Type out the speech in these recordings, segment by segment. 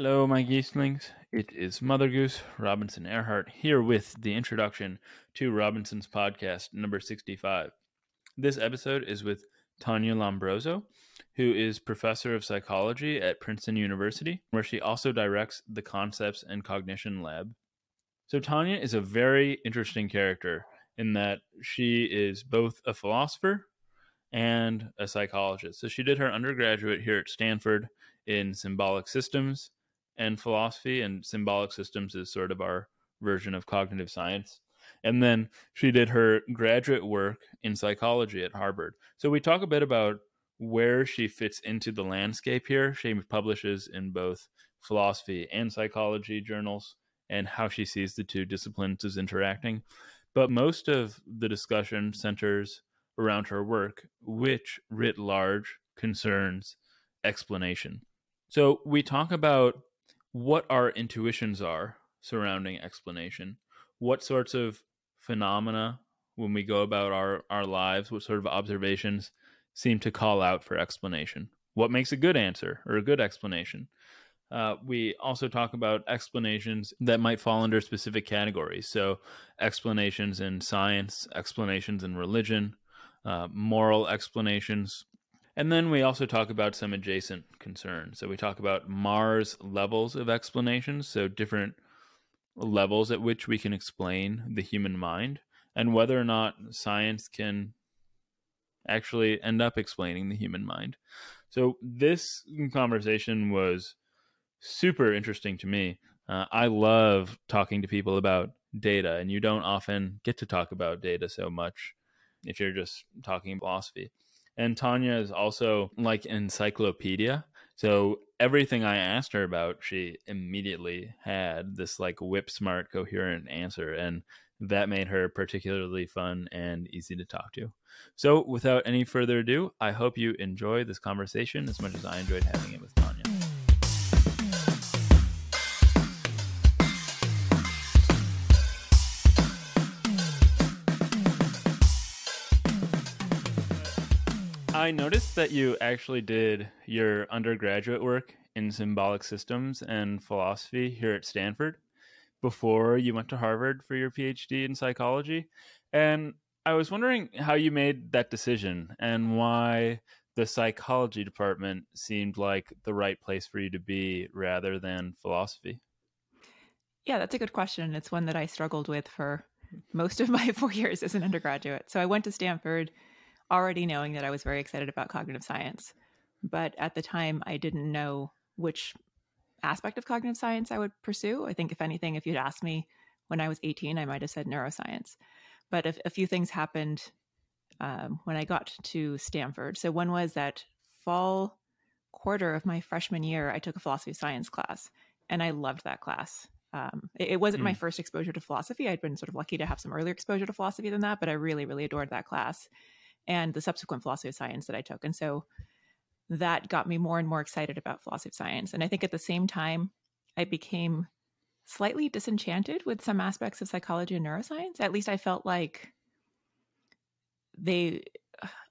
Hello, my geeslings. It is Mother Goose Robinson Earhart here with the introduction to Robinson's podcast number 65. This episode is with Tania Lombrozo, who is professor of psychology at Princeton University, where she also directs the Concepts and Cognition Lab. So, Tania is a very interesting character in that she is both a philosopher and a psychologist. So, she did her undergraduate here at Stanford in symbolic systems and philosophy, and symbolic systems is sort of our version of cognitive science. And then she did her graduate work in psychology at Harvard. So we talk a bit about where she fits into the landscape here. She publishes in both philosophy and psychology journals and how she sees the two disciplines as interacting. But most of the discussion centers around her work, which writ large concerns explanation. So we talk about what our intuitions are surrounding explanation, what sorts of phenomena when we go about our, our lives, what sort of observations seem to call out for explanation, what makes a good answer or a good explanation. Uh, we also talk about explanations that might fall under specific categories. So, explanations in science, explanations in religion, uh, moral explanations, and then we also talk about some adjacent concerns. So we talk about Marr's levels of explanations, so different levels at which we can explain the human mind, and whether or not science can actually end up explaining the human mind. So this conversation was super interesting to me. Uh, I love talking to people about data, and you don't often get to talk about data so much if you're just talking philosophy. And Tania is also like encyclopedia. So everything I asked her about, she immediately had this like whip smart, coherent answer. And that made her particularly fun and easy to talk to. So without any further ado, I hope you enjoy this conversation as much as I enjoyed having it with Tania. I noticed that you actually did your undergraduate work in symbolic systems and philosophy here at Stanford before you went to Harvard for your PhD in psychology. And I was wondering how you made that decision and why the psychology department seemed like the right place for you to be rather than philosophy. Yeah, that's a good question. It's one that I struggled with for most of my four years as an undergraduate. So I went to Stanford already knowing that I was very excited about cognitive science. But at the time, I didn't know which aspect of cognitive science I would pursue. I think, if anything, if you'd asked me when I was 18, I might have said neuroscience. But if, a few things happened um, when I got to Stanford. So, one was that fall quarter of my freshman year, I took a philosophy of science class, and I loved that class. Um, it, it, wasn't mm. my hmm. first exposure to philosophy. I'd been sort of lucky to have some earlier exposure to philosophy than that, but I really, really adored that class and the subsequent philosophy of science that I took. And so that got me more and more excited about philosophy of science. And I think at the same time, I became slightly disenchanted with some aspects of psychology and neuroscience. At least I felt like they,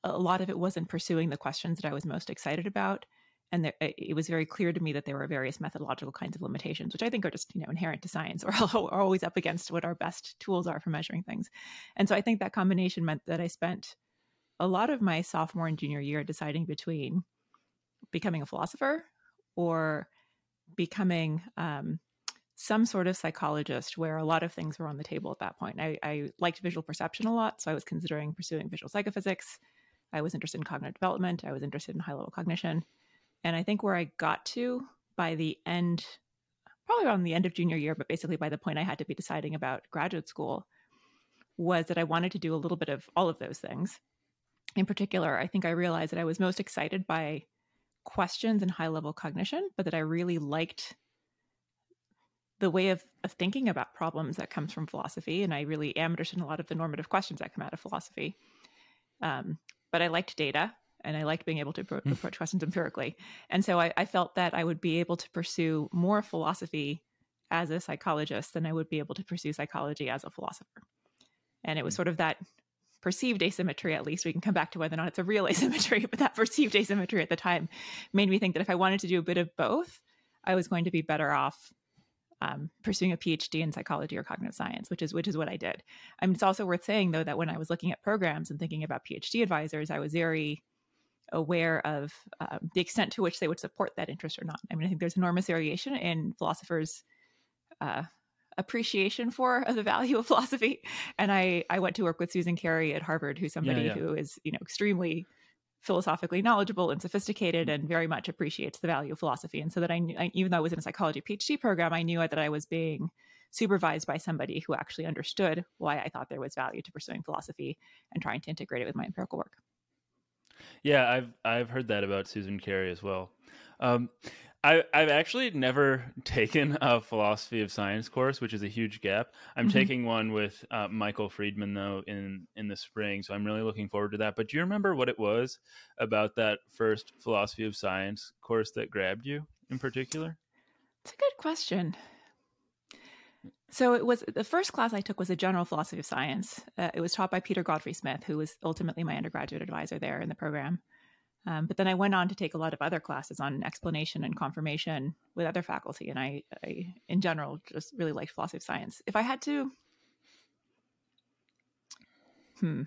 a lot of it wasn't pursuing the questions that I was most excited about. And there, it was very clear to me that there were various methodological kinds of limitations, which I think are just you know inherent to science, or are always up against what our best tools are for measuring things. And so I think that combination meant that I spent a lot of my sophomore and junior year deciding between becoming a philosopher or becoming um, some sort of psychologist where a lot of things were on the table at that point. I, I, liked visual perception a lot, so I was considering pursuing visual psychophysics. I was interested in cognitive development. I was interested in high level cognition. And I think where I got to by the end, probably around the end of junior year, but basically by the point I had to be deciding about graduate school, was that I wanted to do a little bit of all of those things in particular, I think I realized that I was most excited by questions and high level cognition, but that I really liked the way of, of thinking about problems that comes from philosophy. And I really am interested in a lot of the normative questions that come out of philosophy. Um, but I liked data and I liked being able to pro- hmm. approach questions empirically. And so I, I felt that I would be able to pursue more philosophy as a psychologist than I would be able to pursue psychology as a philosopher. And it was hmm. sort of that perceived asymmetry at least we can come back to whether or not it's a real asymmetry but that perceived asymmetry at the time made me think that if i wanted to do a bit of both I was going to be better off um, pursuing a PhD in psychology or cognitive science, which is which is what I did. I mean, it's also worth saying though that when I was looking at programs and thinking about PhD advisors, I was very aware of um, the extent to which they would support that interest or not. I mean, I think there's enormous variation in philosophers' uh, appreciation for of the value of philosophy. And I I went to work with Susan Carey at Harvard, who's somebody yeah, yeah. who is you know extremely philosophically knowledgeable and sophisticated and very much appreciates the value of philosophy. And so that I, knew, I even though I was in a psychology PhD program, I knew that I was being supervised by somebody who actually understood why I thought there was value to pursuing philosophy and trying to integrate it with my empirical work. Yeah, I've I've heard that about Susan Carey as well. Um, I, I've actually never taken a philosophy of science course, which is a huge gap. I'm mm-hmm. taking one with uh, Michael Friedman though in in the spring, so I'm really looking forward to that. But do you remember what it was about that first philosophy of science course that grabbed you in particular? It's a good question. So it was the first class I took was a general philosophy of science. Uh, it was taught by Peter Godfrey Smith, who was ultimately my undergraduate advisor there in the program. Um, but then I went on to take a lot of other classes on explanation and confirmation with other faculty, and I, I in general, just really liked philosophy of science. If I had to, hmm,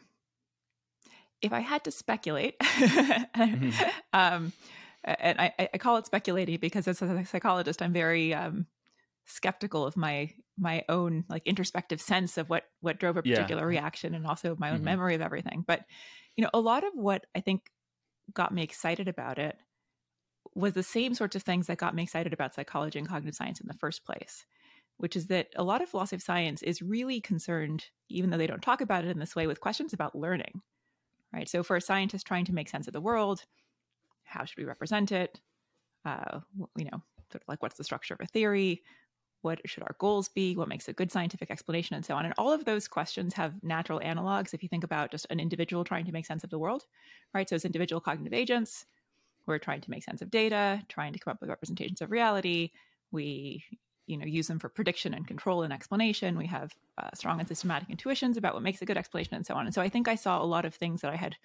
if I had to speculate, mm-hmm. um, and I, I, call it speculating because as a psychologist, I'm very um, skeptical of my my own like introspective sense of what what drove a particular yeah. reaction and also my own mm-hmm. memory of everything. But you know, a lot of what I think got me excited about it was the same sorts of things that got me excited about psychology and cognitive science in the first place, which is that a lot of philosophy of science is really concerned, even though they don't talk about it in this way, with questions about learning. Right. So for a scientist trying to make sense of the world, how should we represent it? Uh, you know, sort of like what's the structure of a theory? What should our goals be? What makes a good scientific explanation, and so on. And all of those questions have natural analogs if you think about just an individual trying to make sense of the world, right? So, as individual cognitive agents, we're trying to make sense of data, trying to come up with representations of reality. We you know use them for prediction and control and explanation we have uh, strong and systematic intuitions about what makes a good explanation and so on and so i think i saw a lot of things that i had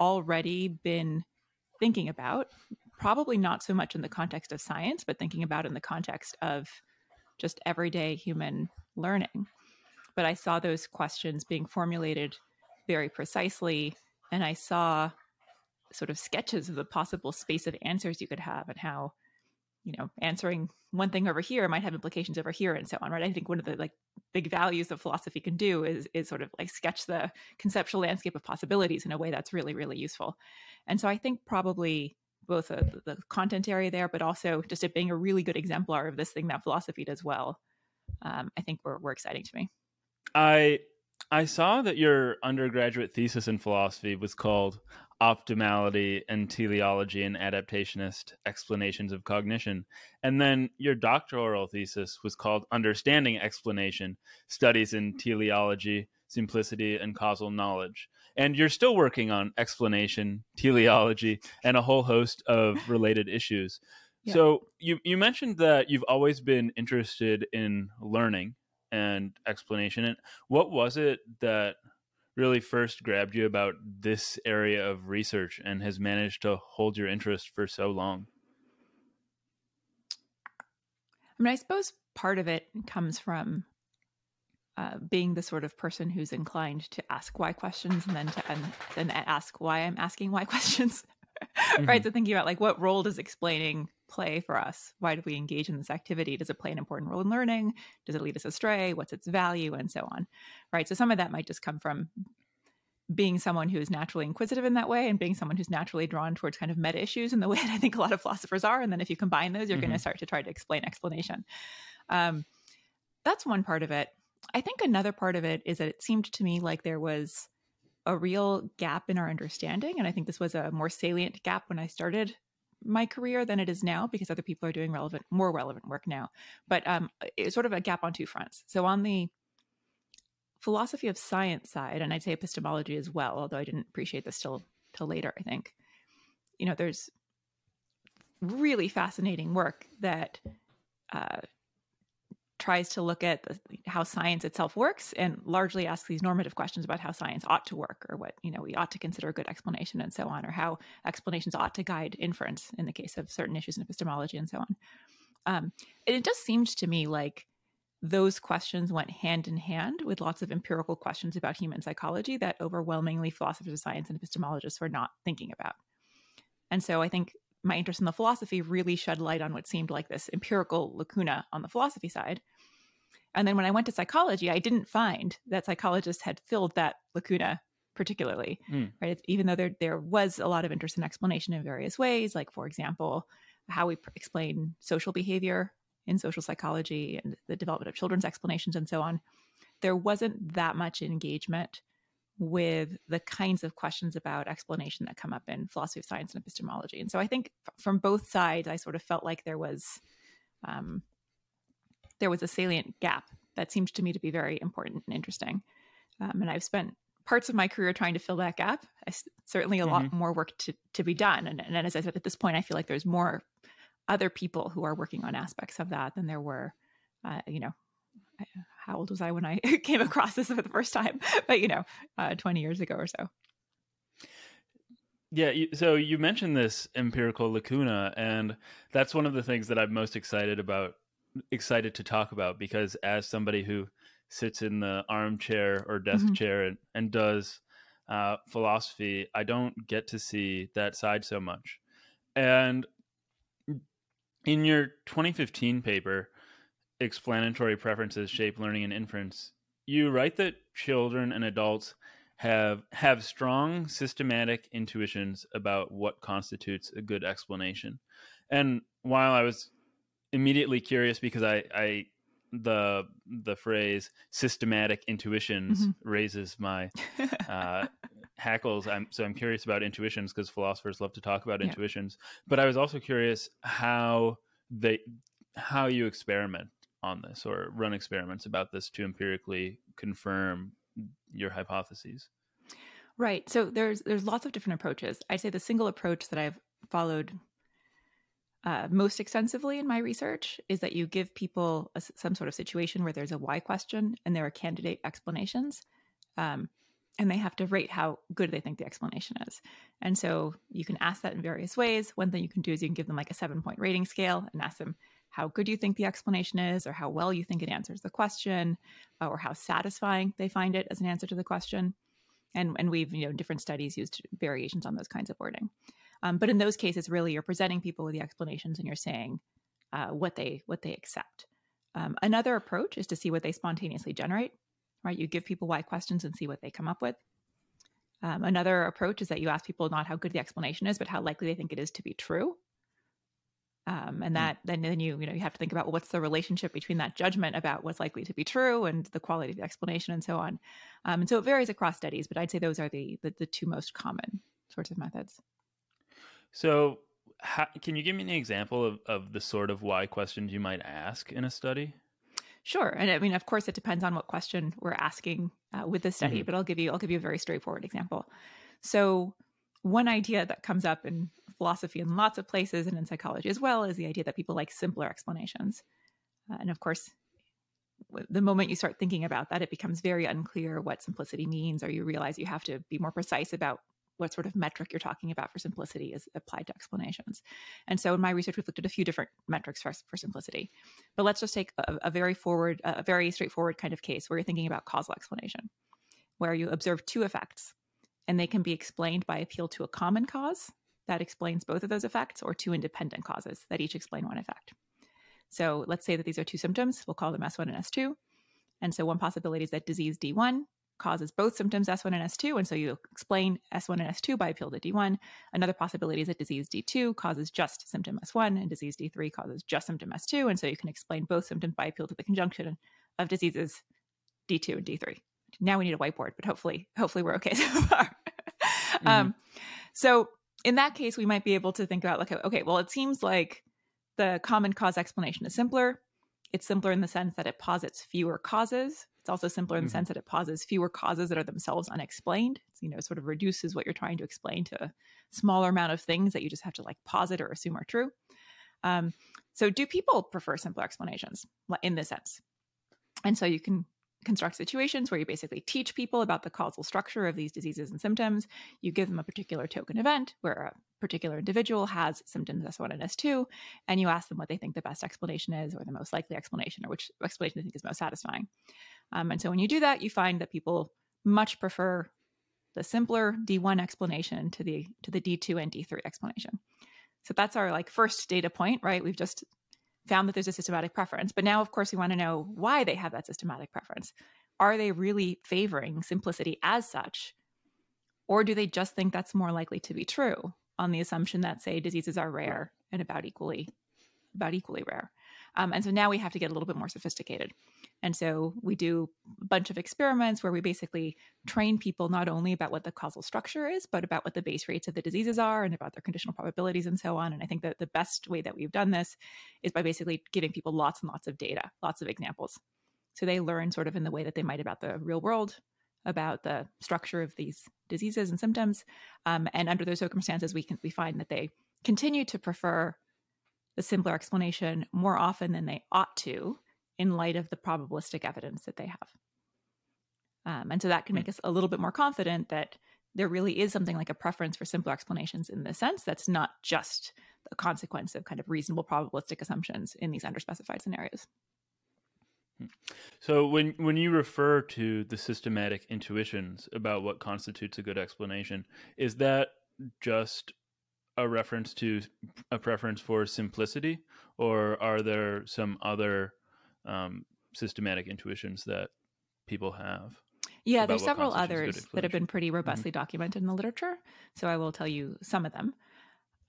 already been thinking about probably not so much in the context of science but thinking about in the context of just everyday human learning. But I saw those questions being formulated very precisely, and I saw sort of sketches of the possible space of answers you could have and how you know answering one thing over here might have implications over here and so on right i think one of the like big values that philosophy can do is is sort of like sketch the conceptual landscape of possibilities in a way that's really really useful and so i think probably both a, the content area there, but also just it being a really good exemplar of this thing that philosophy does well. Um, I think were, were exciting to me. I I saw that your undergraduate thesis in philosophy was called Optimality and Teleology and Adaptationist Explanations of Cognition. And then your doctoral thesis was called Understanding Explanation Studies in Teleology, Simplicity, and Causal Knowledge and you're still working on explanation, teleology, and a whole host of related issues. Yeah. So you you mentioned that you've always been interested in learning and explanation. And what was it that really first grabbed you about this area of research and has managed to hold your interest for so long? I mean, I suppose part of it comes from uh, being the sort of person who's inclined to ask why questions and then to and then ask why I'm asking why questions. mm-hmm. Right. So thinking about like what role does explaining play for us? Why do we engage in this activity? Does it play an important role in learning? Does it lead us astray? What's its value? And so on. Right. So some of that might just come from being someone who is naturally inquisitive in that way and being someone who's naturally drawn towards kind of meta issues in the way that I think a lot of philosophers are. And then if you combine those, you're mm-hmm. going to start to try to explain explanation. Um, that's one part of it. I think another part of it is that it seemed to me like there was a real gap in our understanding. And I think this was a more salient gap when I started my career than it is now because other people are doing relevant, more relevant work now. But um, it's sort of a gap on two fronts. So on the philosophy of science side, and I'd say epistemology as well, although I didn't appreciate this till till later, I think, you know, there's really fascinating work that uh, tries to look at the, how science itself works and largely asks these normative questions about how science ought to work or what you know we ought to consider a good explanation and so on or how explanations ought to guide inference in the case of certain issues in epistemology and so on Um, and it just seemed to me like those questions went hand in hand with lots of empirical questions about human psychology that overwhelmingly philosophers of science and epistemologists were not thinking about. And so I think my interest in the philosophy really shed light on what seemed like this empirical lacuna on the philosophy side. And then when I went to psychology, I didn't find that psychologists had filled that lacuna particularly, mm. right? Even though there there was a lot of interest in explanation in various ways, like for example, how we pr- explain social behavior in social psychology and the development of children's explanations and so on, there wasn't that much engagement with the kinds of questions about explanation that come up in philosophy of science and epistemology. And so I think from both sides, I sort of felt like there was um, there was a salient gap that seemed to me to be very important and interesting. Um, and I've spent parts of my career trying to fill that gap. I, certainly a mm-hmm. lot more work to, to be done. And, and as I said, at this point, I feel like there's more other people who are working on aspects of that than there were, uh, you know, how old was I when I came across this for the first time? But, you know, uh, 20 years ago or so. Yeah, so you mentioned this empirical lacuna, and that's one of the things that I'm most excited about, excited to talk about, because as somebody who sits in the armchair or desk mm-hmm. chair and, and does uh, philosophy, I don't get to see that side so much. And in your 2015 paper, Explanatory Preferences Shape Learning and Inference, you write that children and adults have have strong systematic intuitions about what constitutes a good explanation. And while I was immediately curious because I, I the the phrase systematic intuitions mm-hmm. raises my uh, hackles. I'm so I'm curious about intuitions because philosophers love to talk about yeah. intuitions. But I was also curious how they how you experiment on this or run experiments about this to empirically confirm your hypotheses. Right. So there's there's lots of different approaches. I'd say the single approach that I've followed uh, most extensively in my research is that you give people a, some sort of situation where there's a why question and there are candidate explanations. Um, and they have to rate how good they think the explanation is. And so you can ask that in various ways. One thing you can do is you can give them like a seven point rating scale and ask them how good you think the explanation is, or how well you think it answers the question, uh, or how satisfying they find it as an answer to the question. And, and we've, you know, different studies used variations on those kinds of wording. Um, but in those cases, really, you're presenting people with the explanations and you're saying uh, what they what they accept. Um, another approach is to see what they spontaneously generate right? You give people why questions and see what they come up with. Um, another approach is that you ask people not how good the explanation is, but how likely they think it is to be true. Um, and hmm. that then, then you you know you have to think about well, what's the relationship between that judgment about what's likely to be true and the quality of the explanation and so on. Um, and so it varies across studies, but I'd say those are the the, the two most common sorts of methods. So, how, can you give me an example of, of the sort of why questions you might ask in a study? Sure, and I mean, of course, it depends on what question we're asking uh, with the study. Mm-hmm. But I'll give you I'll give you a very straightforward example. So, one idea that comes up in philosophy in lots of places and in psychology as well is the idea that people like simpler explanations. Uh, and of course, the moment you start thinking about that, it becomes very unclear what simplicity means, or you realize you have to be more precise about what sort of metric you're talking about for simplicity is applied to explanations. And so in my research, we've looked at a few different metrics for, for simplicity. But let's just take a, a very forward, a very straightforward kind of case where you're thinking about causal explanation, where you observe two effects and they can be explained by appeal to a common cause that explains both of those effects or two independent causes that each explain one effect. So let's say that these are two symptoms. We'll call them S1 and S2. And so one possibility is that disease D1 causes both symptoms S1 and S2. And so you explain S1 and S2 by appeal to D1. Another possibility is that disease D2 causes just symptom S1 and disease D3 causes just symptom S2. And so you can explain both symptoms by appeal to the conjunction of diseases D2 and D3. Now we need a whiteboard, but hopefully, hopefully we're okay so far. mm-hmm. um, so in that case, we might be able to think about like, okay, well, it seems like the common cause explanation is simpler. It's simpler in the sense that it posits fewer causes it's also simpler in the mm-hmm. sense that it posits fewer causes that are themselves unexplained. It's, you know, sort of reduces what you're trying to explain to a smaller amount of things that you just have to like posit or assume are true. Um, so, do people prefer simpler explanations in this sense? And so you can construct situations where you basically teach people about the causal structure of these diseases and symptoms. You give them a particular token event where a particular individual has symptoms S1 and S2, and you ask them what they think the best explanation is, or the most likely explanation, or which explanation they think is most satisfying. Um, and so when you do that, you find that people much prefer the simpler D1 explanation to the to the D2 and D3 explanation. So that's our like first data point, right? We've just found that there's a systematic preference, but now of course we want to know why they have that systematic preference. Are they really favoring simplicity as such? Or do they just think that's more likely to be true on the assumption that say diseases are rare and about equally about equally rare? Um, and so now we have to get a little bit more sophisticated. And so we do a bunch of experiments where we basically train people not only about what the causal structure is, but about what the base rates of the diseases are and about their conditional probabilities and so on. And I think that the best way that we've done this is by basically giving people lots and lots of data, lots of examples. So they learn sort of in the way that they might about the real world, about the structure of these diseases and symptoms. Um, and under those circumstances, we can we find that they continue to prefer the simpler explanation more often than they ought to in light of the probabilistic evidence that they have. Um, and so that can hmm. make us a little bit more confident that there really is something like a preference for simpler explanations in the sense that's not just a consequence of kind of reasonable probabilistic assumptions in these underspecified scenarios. Hmm. So when when you refer to the systematic intuitions about what constitutes a good explanation, is that just a reference to a preference for simplicity, or are there some other um, systematic intuitions that people have? Yeah, there's several others that have been pretty mm-hmm. robustly mm-hmm. documented in the literature. So I will tell you some of them.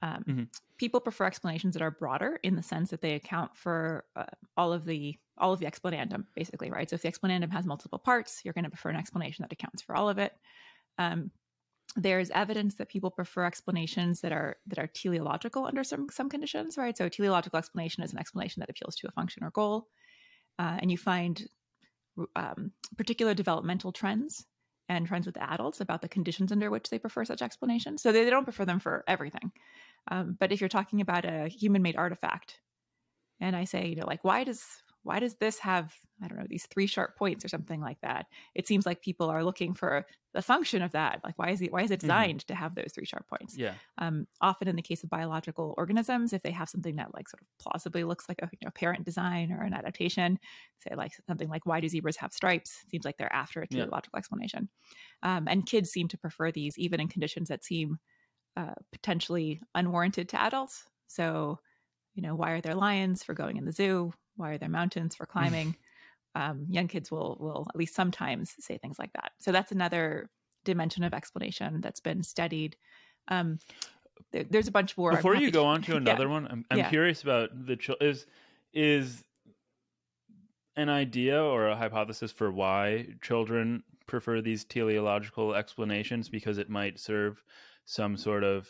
Um, mm-hmm. People prefer explanations that are broader in the sense that they account for uh, all of the all of the explanandum, basically, right? So if the explanandum has multiple parts, you're going to prefer an explanation that accounts for all of it. Um, there's evidence that people prefer explanations that are that are teleological under some some conditions, right? So teleological explanation is an explanation that appeals to a function or goal, uh, and you find um, particular developmental trends and trends with adults about the conditions under which they prefer such explanations. So they, they don't prefer them for everything. Um, but if you're talking about a human made artifact, and I say, you know, like, why does why does this have i don't know these three sharp points or something like that? It seems like people are looking for the function of that. Like why is it why is it mm-hmm. designed mm-hmm. to have those three sharp points? Yeah. Um, often in the case of biological organisms if they have something that like sort of plausibly looks like a you know, parent design or an adaptation say like something like why do zebras have stripes? Seems like they're after a yeah. explanation. Um, and kids seem to prefer these even in conditions that seem uh, potentially unwarranted to adults. So you know why are there lions for going in the zoo why are there mountains for climbing? um, young kids will will at least sometimes say things like that. So that's another dimension of explanation that's been studied. Um, there, there's a bunch more. Before you go on to another yeah. one, I'm, I'm yeah. curious about the is is an idea or a hypothesis for why children prefer these teleological explanations because it might serve some sort of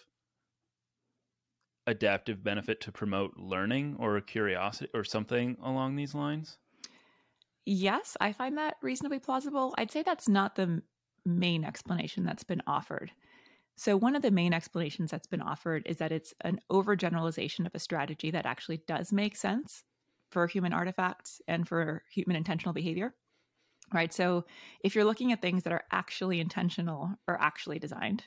adaptive benefit to promote learning or curiosity or something along these lines? Yes, I find that reasonably plausible. I'd say that's not the main explanation that's been offered. So, one of the main explanations that's been offered is that it's an overgeneralization of a strategy that actually does make sense for human artifacts and for human intentional behavior. Right. So, if you're looking at things that are actually intentional or actually designed,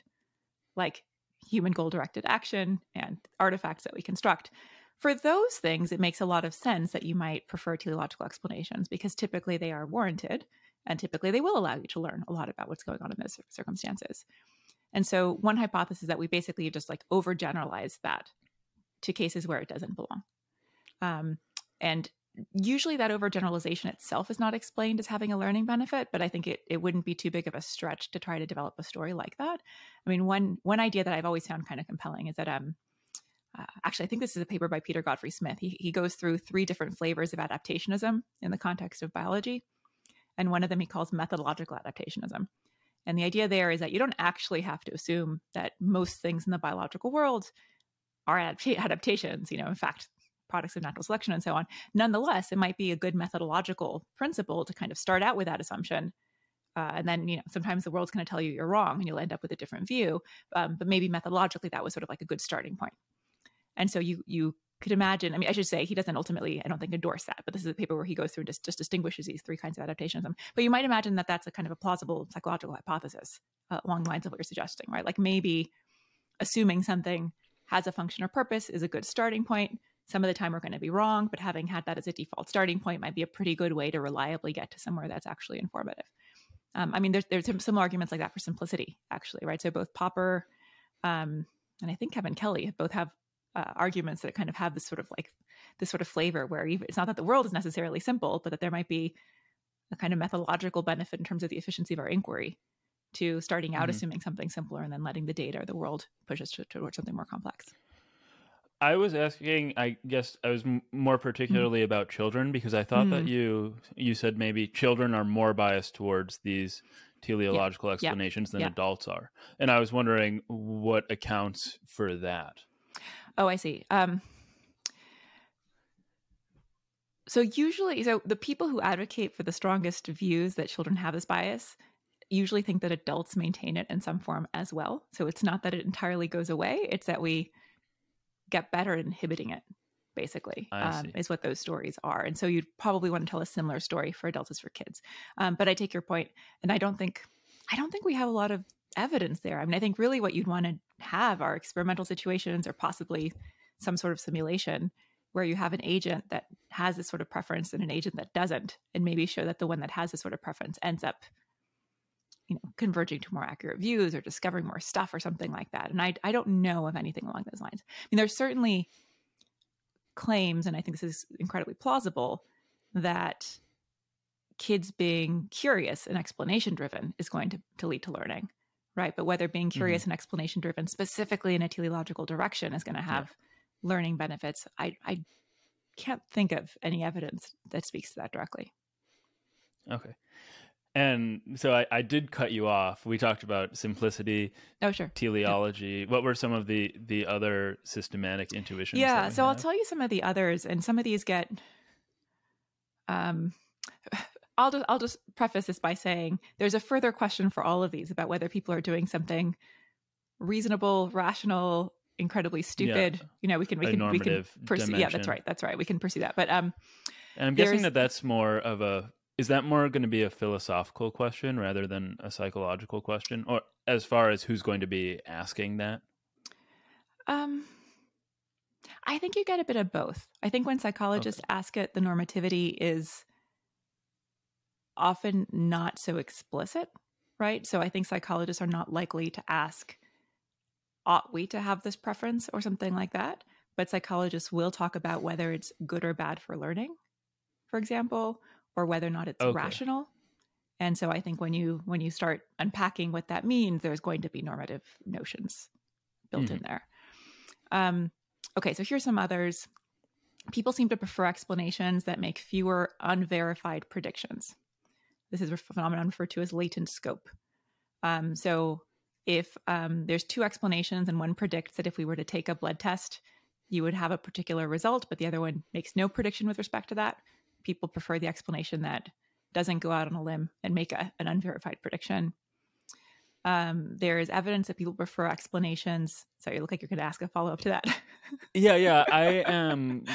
like human goal directed action and artifacts that we construct. For those things, it makes a lot of sense that you might prefer teleological explanations because typically they are warranted and typically they will allow you to learn a lot about what's going on in those circumstances. And so, one hypothesis is that we basically just like overgeneralize that to cases where it doesn't belong. Um, and usually that overgeneralization itself is not explained as having a learning benefit but i think it, it wouldn't be too big of a stretch to try to develop a story like that. I mean one one idea that i've always found kind of compelling is that um uh, actually i think this is a paper by peter godfrey smith. He, he goes through three different flavors of adaptationism in the context of biology and one of them he calls methodological adaptationism. And the idea there is that you don't actually have to assume that most things in the biological world are adaptations you know in fact products of natural selection and so on. Nonetheless, it might be a good methodological principle to kind of start out with that assumption. Uh, and then, you know, sometimes the world's going to tell you you're wrong and you'll end up with a different view. Um, but maybe methodologically, that was sort of like a good starting point. And so you you could imagine. I mean, I should say he doesn't ultimately, I don't think, endorse that. But this is a paper where he goes through and just, just distinguishes these three kinds of adaptationism. But you might imagine that that's a kind of a plausible psychological hypothesis uh, along the lines of what you're suggesting, right? Like maybe assuming something has a function or purpose is a good starting point. Some of the time we're going to be wrong, but having had that as a default starting point might be a pretty good way to reliably get to somewhere that's actually informative. Um, I mean, there's there's some, some arguments like that for simplicity, actually, right? So both Popper um, and I think Kevin Kelly both have uh, arguments that kind of have this sort of like this sort of flavor where even, it's not that the world is necessarily simple, but that there might be a kind of methodological benefit in terms of the efficiency of our inquiry to starting out mm-hmm. assuming something simpler and then letting the data or the world push us to, towards something more complex. I was asking, I guess I was m- more particularly mm. about children because I thought mm. that you you said maybe children are more biased towards these teleological yeah. explanations yeah. than yeah. adults are, and I was wondering what accounts for that. Oh, I see. Um, so usually, so the people who advocate for the strongest views that children have this bias usually think that adults maintain it in some form as well. So it's not that it entirely goes away; it's that we get better at inhibiting it basically um, is what those stories are. And so you'd probably want to tell a similar story for adults as for kids. Um, but i take your point and i don't think i don't think we have a lot of evidence there. I mean i think really what you'd want to have are experimental situations or possibly some sort of simulation where you have an agent that has this sort of preference and an agent that doesn't and maybe show that the one that has this sort of preference ends up you know converging to more accurate views or discovering more stuff or something like that and i i don't know of anything along those lines i mean there's certainly claims and i think this is incredibly plausible that kids being curious and explanation driven is going to, to lead to learning right but whether being curious mm-hmm. and explanation driven specifically in a teleological direction is going to have yeah. learning benefits i i can't think of any evidence that speaks to that directly okay and so I, I, did cut you off. We talked about simplicity. Oh, sure. Teleology. What were some of the the other systematic intuitions? Yeah. So have? I'll tell you some of the others, and some of these get. Um, I'll just I'll just preface this by saying there's a further question for all of these about whether people are doing something reasonable, rational, incredibly stupid. Yeah. You know, we can we a can we can pursue. Yeah, that's right. That's right. We can pursue that. But um, and I'm guessing that that's more of a is that more going to be a philosophical question rather than a psychological question? Or as far as who's going to be asking that? Um i think you get a bit of both. I think when psychologists okay. ask it the normativity is often not so explicit right? So i think psychologists are not likely to ask ought we to have this preference? or something like that. But psychologists will talk about whether it's good or bad for learning for example or whether or not it's okay. rational. And so I think when you when you start unpacking what that means, there's going to be normative notions built mm-hmm. in there. Um, okay, so here's some others. People seem to prefer explanations that make fewer unverified predictions. This is a phenomenon referred to as latent scope. Um, so if um, there's two explanations and one predicts that if we were to take a blood test, you would have a particular result, but the other one makes no prediction with respect to that, people prefer the explanation that doesn't go out on a limb and make a, an unverified prediction. Um, there is evidence that people prefer explanations. So you look like you're going to ask a follow up to that. yeah, yeah. I am.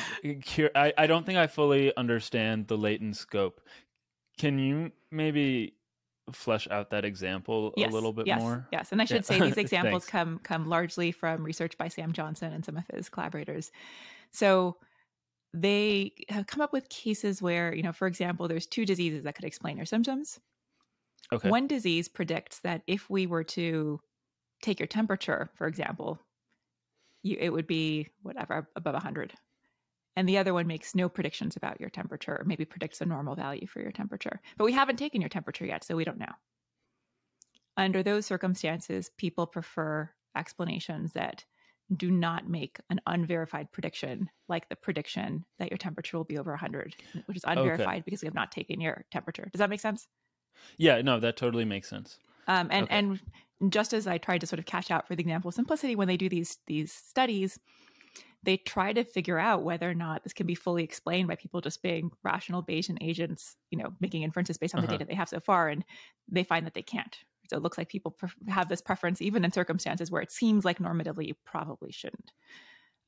I, I don't think I fully understand the latent scope. Can you maybe flesh out that example yes, a little bit yes, more? Yes, and I should yeah. say these examples come come largely from research by Sam Johnson and some of his collaborators. So they have come up with cases where, you know, for example, there's two diseases that could explain your symptoms. Okay. One disease predicts that if we were to take your temperature, for example, you, it would be whatever above 100. And the other one makes no predictions about your temperature, or maybe predicts a normal value for your temperature. But we haven't taken your temperature yet, so we don't know. Under those circumstances, people prefer explanations that do not make an unverified prediction like the prediction that your temperature will be over 100 which is unverified okay. because we have not taken your temperature does that make sense yeah no that totally makes sense um, and okay. and just as i tried to sort of cash out for the example of simplicity when they do these these studies they try to figure out whether or not this can be fully explained by people just being rational bayesian agents you know making inferences based on uh-huh. the data they have so far and they find that they can't it looks like people have this preference even in circumstances where it seems like normatively you probably shouldn't.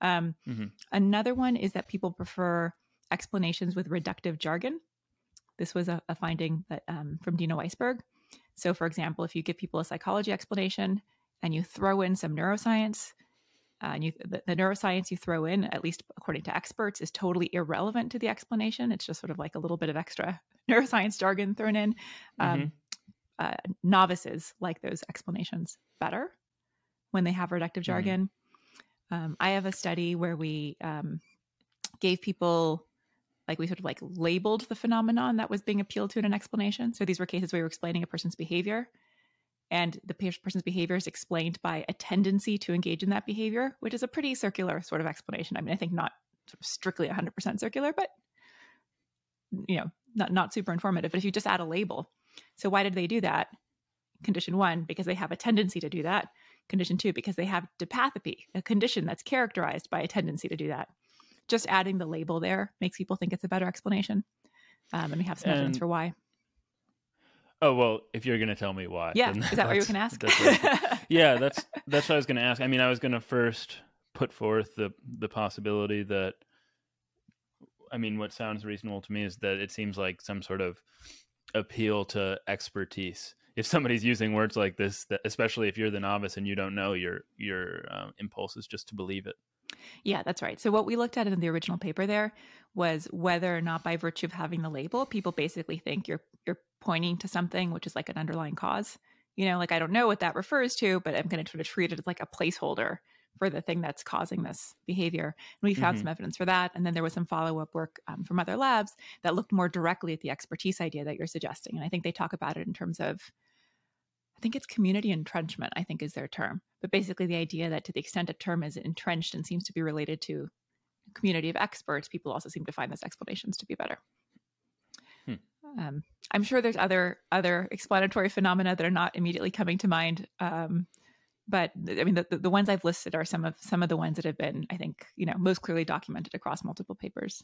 Um, mm-hmm. Another one is that people prefer explanations with reductive jargon. This was a, a finding that um, from Deena Weisberg. So, for example, if you give people a psychology explanation and you throw in some neuroscience, uh, and you, the, the, neuroscience you throw in, at least according to experts, is totally irrelevant to the explanation. It's just sort of like a little bit of extra neuroscience jargon thrown in. Um, mm-hmm. Uh, novices like those explanations better when they have reductive mm-hmm. jargon. Um, I have a study where we um, gave people like we sort of like labeled the phenomenon that was being appealed to in an explanation. So these were cases where we were explaining a person's behavior and the person's behavior is explained by a tendency to engage in that behavior, which is a pretty circular sort of explanation. I mean, I think not sort of strictly 100% circular, but you know, not not super informative. But if you just add a label, so why did they do that? Condition one, because they have a tendency to do that. Condition two, because they have dipathopy, a condition that's characterized by a tendency to do that just adding the label there makes people think it's a better explanation. Um, and we have some and, evidence for why. Oh well, if you're going to tell me why, yeah, is that what you can ask? That's yeah, that's that's what I was going to ask. I mean, I was going to first put forth the the possibility that, I mean, what sounds reasonable to me is that it seems like some sort of appeal to expertise. If somebody's using words like this, that especially if you're the novice and you don't know, your your um, impulse is just to believe it. Yeah, that's right. So what we looked at in the original paper there was whether or not by virtue of having the label, people basically think you're you're pointing to something which is like an underlying cause. You know, like I don't know what that refers to, but I'm going to sort of treat it as like a placeholder for the thing that's causing this behavior. And we found mm-hmm. some evidence for that. And then there was some follow up work um, from other labs that looked more directly at the expertise idea that you're suggesting. And I think they talk about it in terms of I think it's community entrenchment, I think is their term. But basically, the idea that to the extent a term is entrenched and seems to be related to a community of experts, people also seem to find those explanations to be better. Hmm. Um, I'm sure there's other other explanatory phenomena that are not immediately coming to mind. Um, but I mean, the, the, ones I've listed are some of some of the ones that have been, I think, you know, most clearly documented across multiple papers.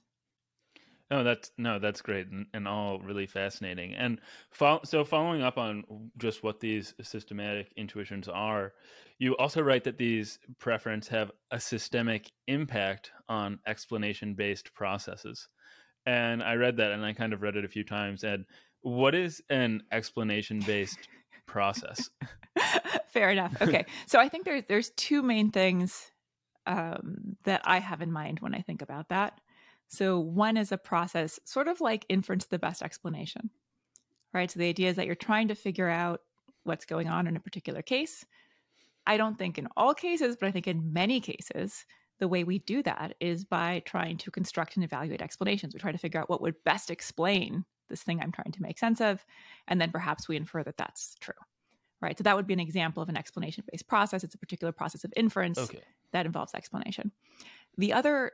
No, that's no, that's great and, and all really fascinating. And fo- so, following up on just what these systematic intuitions are, you also write that these preferences have a systemic impact on explanation-based processes. And I read that, and I kind of read it a few times. And what is an explanation-based process? Fair enough. Okay, so I think there's there's two main things um, that I have in mind when I think about that. So, one is a process, sort of like inference the best explanation, right? So, the idea is that you're trying to figure out what's going on in a particular case. I don't think in all cases, but I think in many cases, the way we do that is by trying to construct and evaluate explanations. We try to figure out what would best explain this thing I'm trying to make sense of. And then perhaps we infer that that's true. Right. So that would be an example of an explanation based process. It's a particular process of inference okay. that involves explanation. The other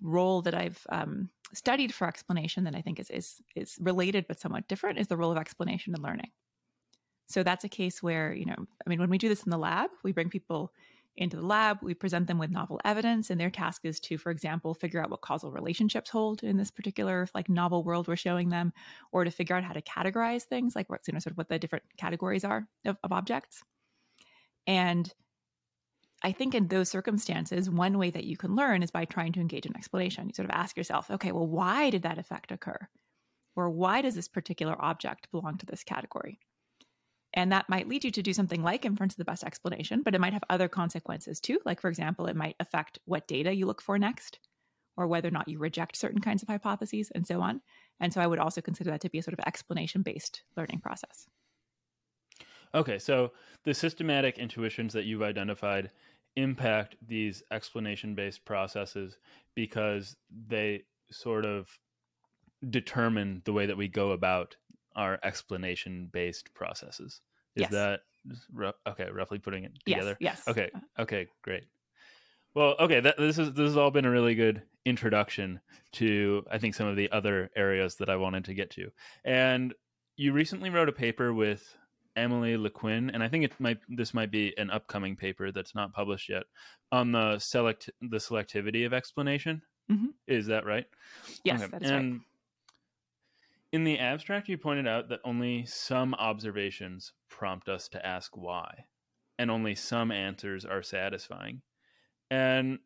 role that I've um, studied for explanation that I think is, is is related but somewhat different is the role of explanation and learning. So that's a case where you know, I mean, when we do this in the lab, we bring people into the lab, we present them with novel evidence, and their task is to, for example, figure out what causal relationships hold in this particular like novel world we're showing them, or to figure out how to categorize things, like what's you know sort of what the different categories are of, of objects. And I think in those circumstances, one way that you can learn is by trying to engage in explanation. You sort of ask yourself, okay, well, why did that effect occur? Or why does this particular object belong to this category? And that might lead you to do something like inference of the best explanation, but it might have other consequences too. Like, for example, it might affect what data you look for next, or whether or not you reject certain kinds of hypotheses, and so on. And so I would also consider that to be a sort of explanation based learning process. Okay, so the systematic intuitions that you've identified impact these explanation based processes because they sort of determine the way that we go about our explanation based processes. Is yes. that okay? Roughly putting it together. Yes. yes. Okay. Okay. Great. Well, okay. That, this is this has all been a really good introduction to I think some of the other areas that I wanted to get to. And you recently wrote a paper with Emily Liquin, and I think it might this might be an upcoming paper that's not published yet on the select the selectivity of explanation. Mm-hmm. Is that right? Yes, okay. that's and right. In the abstract, you pointed out that only some observations prompt us to ask why, and only some answers are satisfying. And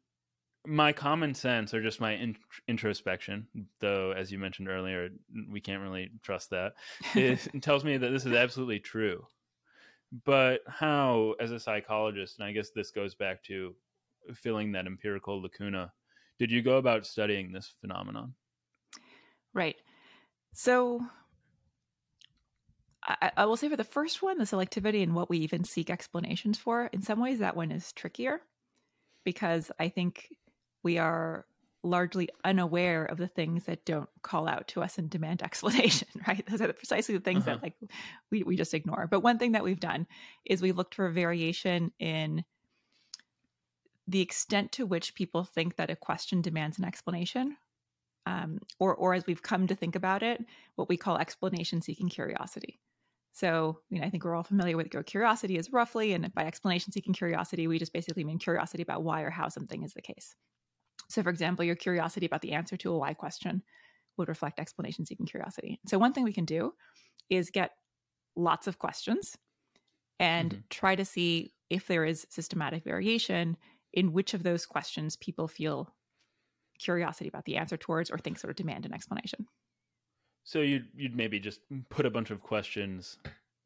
my common sense or just my in- introspection though as you mentioned earlier we can't really trust that it tells me that this is absolutely true. But how as a psychologist and i guess this goes back to filling that empirical lacuna did you go about studying this phenomenon? Right so I, I will say for the first one the selectivity and what we even seek explanations for in some ways that one is trickier because i think we are largely unaware of the things that don't call out to us and demand explanation, right? Those are precisely the things uh-huh. that like we, we just ignore. But one thing that we've done is we looked for variation in the extent to which people think that a question demands an explanation. Um, or, or as we've come to think about it, what we call explanation seeking curiosity. So, you know, I think we're all familiar with what curiosity is roughly, and by explanation seeking curiosity, we just basically mean curiosity about why or how something is the case. So, for example, your curiosity about the answer to a why question would reflect explanation seeking curiosity. So, one thing we can do is get lots of questions and mm-hmm. try to see if there is systematic variation in which of those questions people feel curiosity about the answer towards or think sort of demand an explanation. So you'd you'd maybe just put a bunch of questions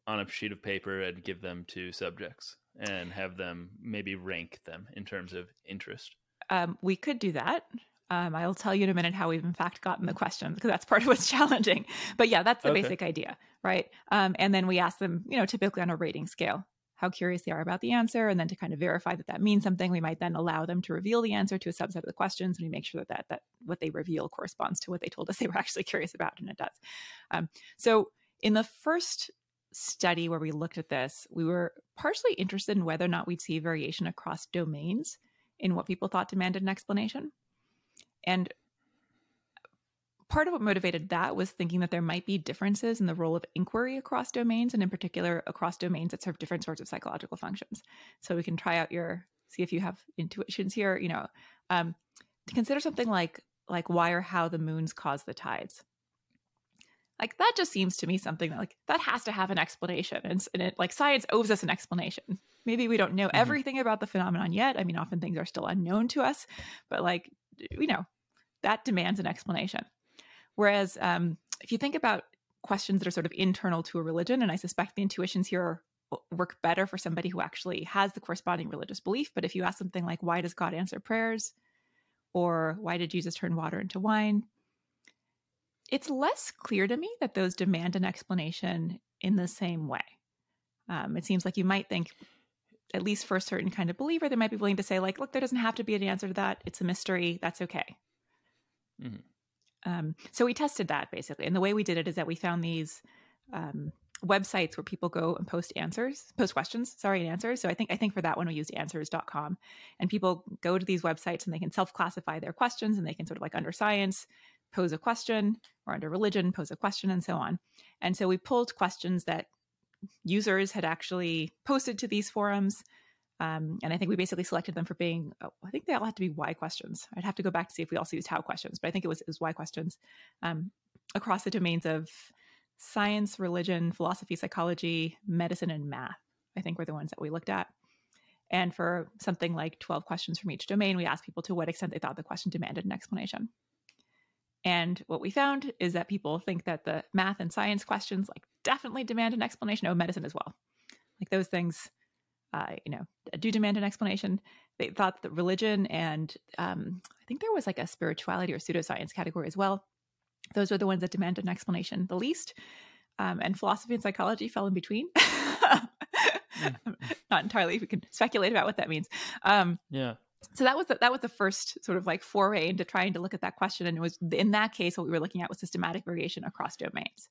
on a sheet of paper and give them to subjects and have them maybe rank them in terms of interest. Um, we could do that. Um, I'll tell you in a minute how we've in fact gotten the questions because that's part of what's challenging. But yeah, that's the okay. basic idea, right? Um, and then we ask them, you know, typically on a rating scale, how curious they are about the answer, and then to kind of verify that that means something, we might then allow them to reveal the answer to a subset of the questions, and we make sure that that, that what they reveal corresponds to what they told us they were actually curious about, and it does. Um, so in the first study where we looked at this, we were partially interested in whether or not we'd see variation across domains in what people thought demanded an explanation. And part of what motivated that was thinking that there might be differences in the role of inquiry across domains, and in particular across domains that serve different sorts of psychological functions. So we can try out your see if you have intuitions here. You know, um, to consider something like like why or how the moons cause the tides. Like that just seems to me something that like that has to have an explanation, and, and it like science owes us an explanation. Maybe we don't know mm-hmm. everything about the phenomenon yet. I mean, often things are still unknown to us, but like, you know, that demands an explanation. Whereas um, if you think about questions that are sort of internal to a religion, and I suspect the intuitions here work better for somebody who actually has the corresponding religious belief. But if you ask something like, why does God answer prayers? Or why did Jesus turn water into wine? It's less clear to me that those demand an explanation in the same way. Um, it seems like you might think at least for a certain kind of believer, they might be willing to say, like, look, there doesn't have to be an answer to that. It's a mystery. That's okay. Mm-hmm. Um, so we tested that basically. And the way we did it is that we found these um, websites where people go and post answers, post questions, sorry, and answers. So I think I think for that one we used answers.com. And people go to these websites and they can self-classify their questions and they can sort of like under science pose a question or under religion pose a question and so on. And so we pulled questions that users had actually posted to these forums. Um, and I think we basically selected them for being, oh, I think they all had to be why questions. I'd have to go back to see if we also used how questions, but I think it was, it was why questions um, across the domains of science, religion, philosophy, psychology, medicine, and math. I think were the ones that we looked at. And for something like 12 questions from each domain, we asked people to what extent they thought the question demanded an explanation. And what we found is that people think that the math and science questions like definitely demand an explanation. Oh, medicine as well. Like those things, uh, you know, do demand an explanation. They thought that religion and um, I think there was like a spirituality or pseudoscience category as well. Those were the ones that demand an explanation the least. Um, and philosophy and psychology fell in between. Not entirely. We can speculate about what that means. Um, yeah so that was the, that was the first sort of like foray into trying to look at that question and it was in that case what we were looking at was systematic variation across domains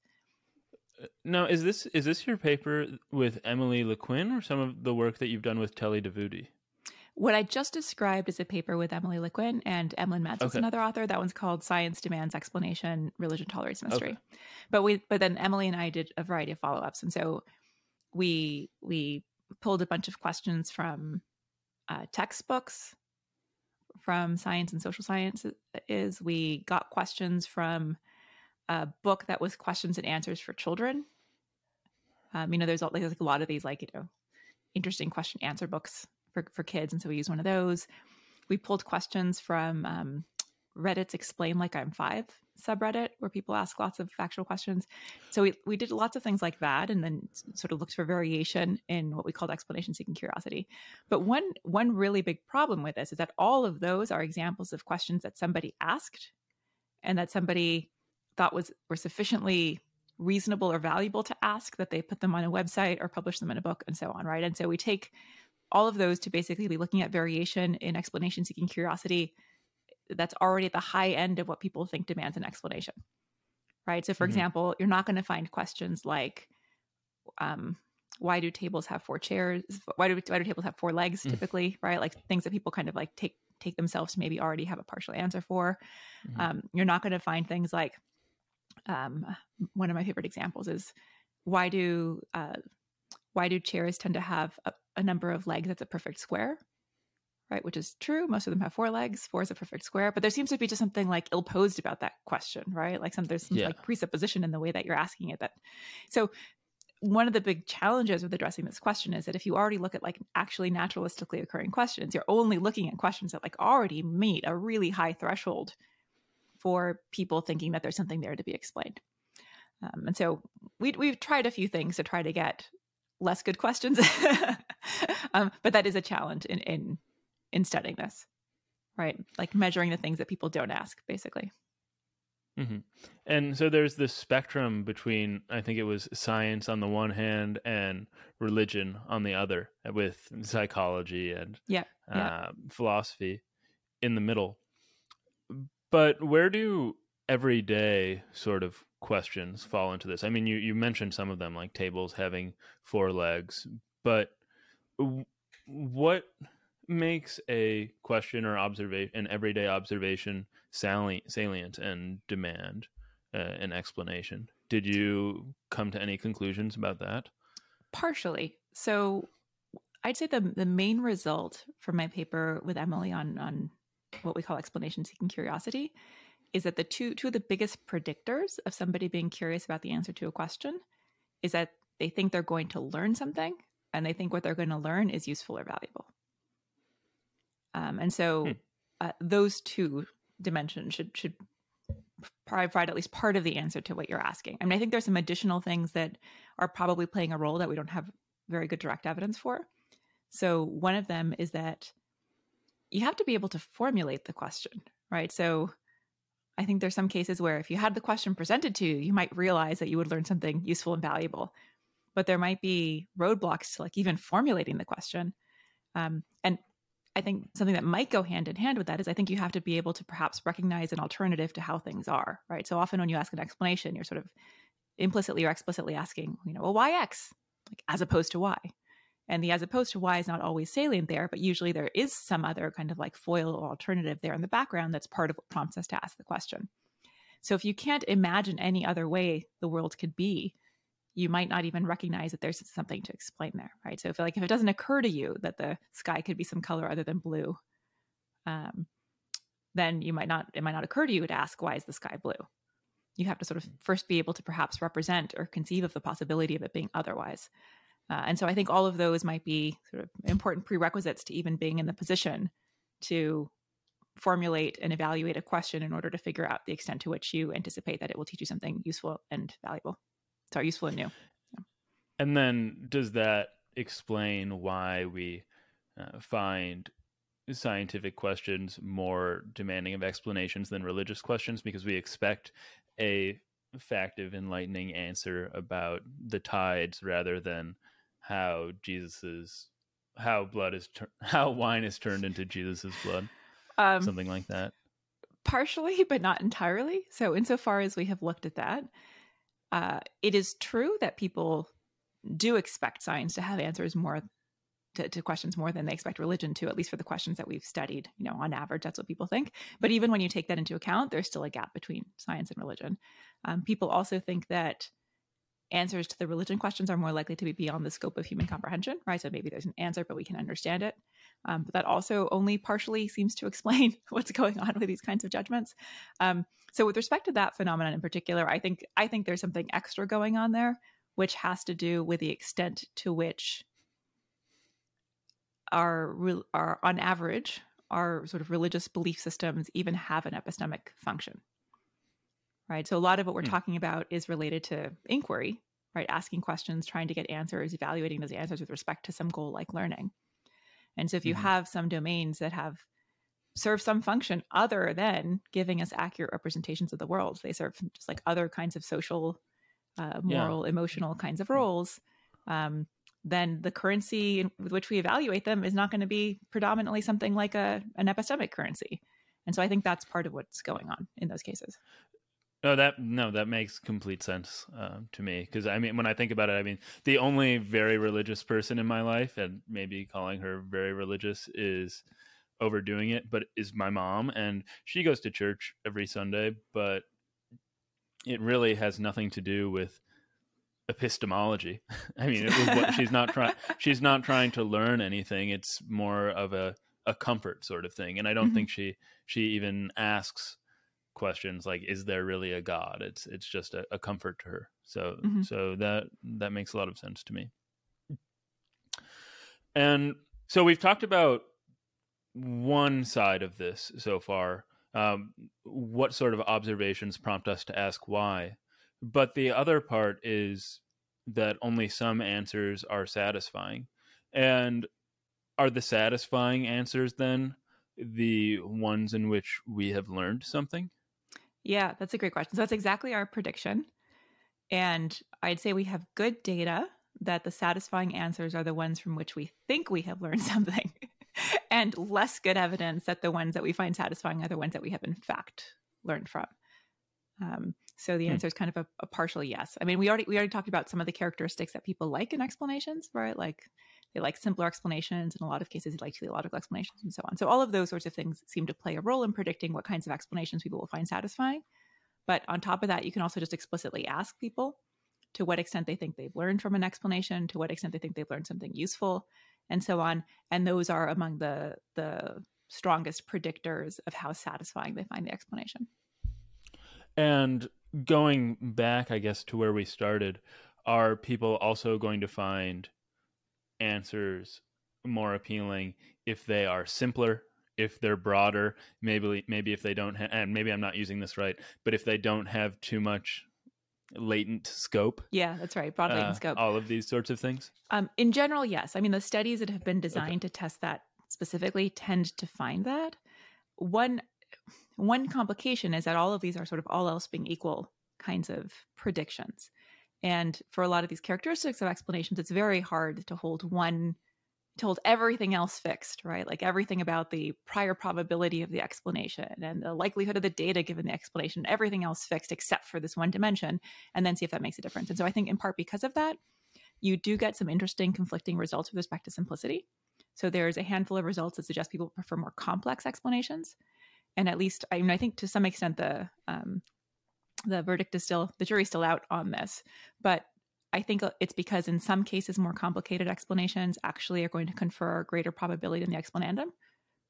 now is this is this your paper with emily Liquin or some of the work that you've done with Telli Davoodi what i just described is a paper with emily Liquin and Emlen Metz okay. is another author that one's called science demands explanation religion tolerates mystery okay. but we but then emily and i did a variety of follow-ups and so we we pulled a bunch of questions from uh, textbooks from Science and Social Science is we got questions from a book that was questions and answers for children. Um, you know, there's, like, a lot of these like you know interesting question answer books for for kids, and so we use one of those. We pulled questions from um, Reddit's Explain Like I'm Five subreddit where people ask lots of factual questions. So we, we did lots of things like that and then sort of looked for variation in what we called explanation seeking curiosity. But one one really big problem with this is that all of those are examples of questions that somebody asked and that somebody thought was were sufficiently reasonable or valuable to ask that they put them on a website or publish them in a book and so on, right? And so we take all of those to basically be looking at variation in explanation seeking curiosity that's already at the high end of what people think demands an explanation right so for mm-hmm. example you're not going to find questions like um, why do tables have four chairs why do, why do tables have four legs mm. typically mm. right like things that people kind of like take take themselves to maybe already have a partial answer for mm-hmm. um, you're not going to find things like um, one of my favorite examples is why do uh, why do chairs tend to have a, a number of legs that's a perfect square right? Which is true. Most of them have four legs. Four is a perfect square. But there seems to be just something like ill posed about that question, right? Like some there's some yeah. like presupposition in the way that you're asking it. That so one of the big challenges with addressing this question is that if you already look at like actually naturalistically occurring questions, you're only looking at questions that like already meet a really high threshold for people thinking that there's something there to be explained. Um, and so we, we've tried a few things to try to get less good questions, um, but that is a challenge in, in in studying this, right? Like measuring the things that people don't ask, basically. Mm-hmm. And so there's this spectrum between, I think it was science on the one hand and religion on the other, with psychology and yeah, yeah. Uh, philosophy in the middle. But where do everyday sort of questions fall into this? I mean, you, you mentioned some of them, like tables having four legs, but what makes a question or observation, an everyday observation, salient, and demand uh, an explanation. Did you come to any conclusions about that? Partially. So, I'd say the the main result from my paper with Emily on on what we call explanation seeking curiosity is that the two two of the biggest predictors of somebody being curious about the answer to a question is that they think they're going to learn something and they think what they're going to learn is useful or valuable. Um, and so hmm. uh, those two dimensions should should provide at least part of the answer to what you're asking. I mean, I think there's some additional things that are probably playing a role that we don't have very good direct evidence for. So one of them is that you have to be able to formulate the question, right? So I think there's some cases where if you had the question presented to you, you might realize that you would learn something useful and valuable. But there might be roadblocks to like even formulating the question. Um, and I think something that might go hand in hand with that is I think you have to be able to perhaps recognize an alternative to how things are, right? So often when you ask an explanation, you're sort of implicitly or explicitly asking, you know, well, why X, like as opposed to Y. And the as opposed to Y is not always salient there, but usually there is some other kind of like foil or alternative there in the background that's part of what prompts us to ask the question. So if you can't imagine any other way the world could be, you might not even recognize that there's something to explain there, right? So if like if it doesn't occur to you that the sky could be some color other than blue, um, then you might not it might not occur to you to ask why is the sky blue. You have to sort of first be able to perhaps represent or conceive of the possibility of it being otherwise. Uh, and so I think all of those might be sort of important prerequisites to even being in the position to formulate and evaluate a question in order to figure out the extent to which you anticipate that it will teach you something useful and valuable are useful and new. Yeah. And then does that explain why we uh, find scientific questions more demanding of explanations than religious questions because we expect a fact of enlightening answer about the tides rather than how Jesus's how blood is tur- how wine is turned into Jesus's blood. Um, Something like that. Partially, but not entirely. So insofar as we have looked at that, uh, it is true that people do expect science to have answers more to, to, questions more than they expect religion to, at least for the questions that we've studied. You know, on average, that's what people think. But even when you take that into account, there's still a gap between science and religion. Um, people also think that answers to the religion questions are more likely to be beyond the scope of human comprehension, right? So maybe there's an answer, but we can understand it. Um, but that also only partially seems to explain what's going on with these kinds of judgments. Um, so with respect to that phenomenon in particular, I think I think there's something extra going on there, which has to do with the extent to which our, our on average, our sort of religious belief systems even have an epistemic function right? So a lot of what we're Hmm. talking about is related to inquiry, right? Asking questions, trying to get answers, evaluating those answers with respect to some goal like learning. And so if you Mhm. have some domains that have serve some function other than giving us accurate representations of the world, they serve just like other kinds of social, uh, Yeah. moral, emotional kinds of roles. Um, then the currency with which we evaluate them is not going to be predominantly something like a an epistemic currency. And so I think that's part of what's going on in those cases. No, that no, that makes complete sense uh, to me. Because I mean, when I think about it, I mean, the only very religious person in my life, and maybe calling her very religious is overdoing it, but is my mom, and she goes to church every Sunday, but it really has nothing to do with epistemology. I mean, it was what she's not trying. She's not trying to learn anything. It's more of a a comfort sort of thing, and I don't Mhm. think she she even asks questions like is there really a god? It's it's just a, a comfort to her. So Mhm. so that that makes a lot of sense to me. And so we've talked about one side of this so far um, what sort of observations prompt us to ask why but the other part is that only some answers are satisfying and are the satisfying answers then the ones in which we have learned something Yeah, that's a great question. So that's exactly our prediction. And I'd say we have good data that the satisfying answers are the ones from which we think we have learned something, and less good evidence that the ones that we find satisfying are the ones that we have in fact learned from. Um, so the Hmm. answer is kind of a, a partial yes. I mean, we already we already talked about some of the characteristics that people like in explanations, right? Like they like simpler explanations. In a lot of cases, they like teleological explanations and so on. So all of those sorts of things seem to play a role in predicting what kinds of explanations people will find satisfying. But on top of that, you can also just explicitly ask people to what extent they think they've learned from an explanation, to what extent they think they've learned something useful, and so on. And those are among the the strongest predictors of how satisfying they find the explanation. And going back, I guess, to where we started, are people also going to find answers more appealing if they are simpler, if they're broader, maybe maybe if they don't ha- and maybe I'm not using this right, but if they don't have too much latent scope, Yeah, that's right. Broad latent uh, scope. all of these sorts of things. Um, in general, yes. I mean, the studies that have been designed to test that specifically tend to find that. One one complication is that all of these are sort of all else being equal kinds of predictions. And for a lot of these characteristics of explanations, it's very hard to hold one to hold everything else fixed, right? Like everything about the prior probability of the explanation and the likelihood of the data given the explanation, everything else fixed except for this one dimension, and then see if that makes a difference. And so I think in part because of that, you do get some interesting conflicting results with respect to simplicity. So there's a handful of results that suggest people prefer more complex explanations, and at least I mean I think to some extent the um, the verdict is still the jury's still out on this, but I think it's because in some cases more complicated explanations actually are going to confer greater probability than the explanandum.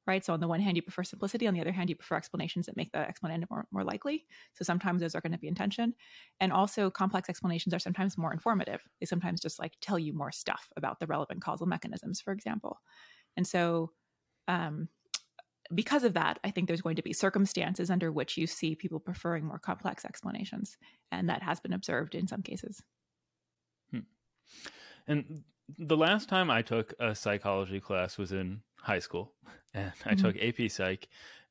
Right. So on the one hand, you prefer simplicity. On the other hand, you prefer explanations that make the explanandum more, more likely. So sometimes those are going to be in tension. And also complex explanations are sometimes more informative. They sometimes just like tell you more stuff about the relevant causal mechanisms, for example. And so um, because of that, I think there's going to be circumstances under which you see people preferring more complex explanations. And that has been observed in some cases. And the last time I took a psychology class was in high school, and I Mhm. took AP Psych.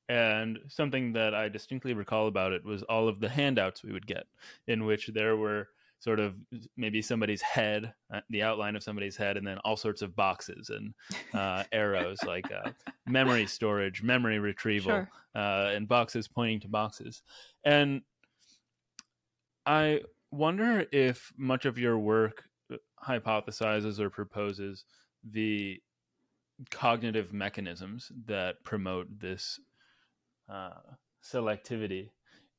And something that I distinctly recall about it was all of the handouts we would get, in which there were sort of maybe somebody's head, uh, the outline of somebody's head, and then all sorts of boxes and uh, arrows like uh, memory storage, memory retrieval, Sure. uh, and boxes pointing to boxes. And I wonder if much of your work uh, hypothesizes or proposes the cognitive mechanisms that promote this uh, selectivity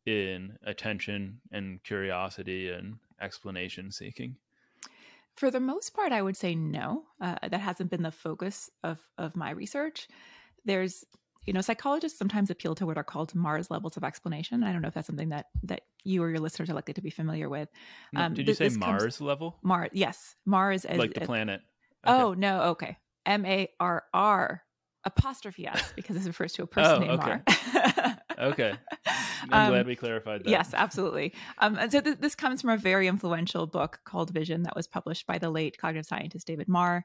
in attention and curiosity and explanation seeking. For the most part, I would say no. Uh, that hasn't been the focus of of my research. There's, you know, psychologists sometimes appeal to what are called Marr's levels of explanation. I don't know if that's something that that you or your listeners are likely to be familiar with. Um, Did you th- say this comes- Mars level? Mars, yes, Mars as like the as- planet? Oh no, okay, M A R R apostrophe S because this refers to a person Oh, named okay. Marr. okay. I'm Um, glad we clarified that. Yes, absolutely. Um, and so th- this comes from a very influential book called Vision that was published by the late cognitive scientist David Marr.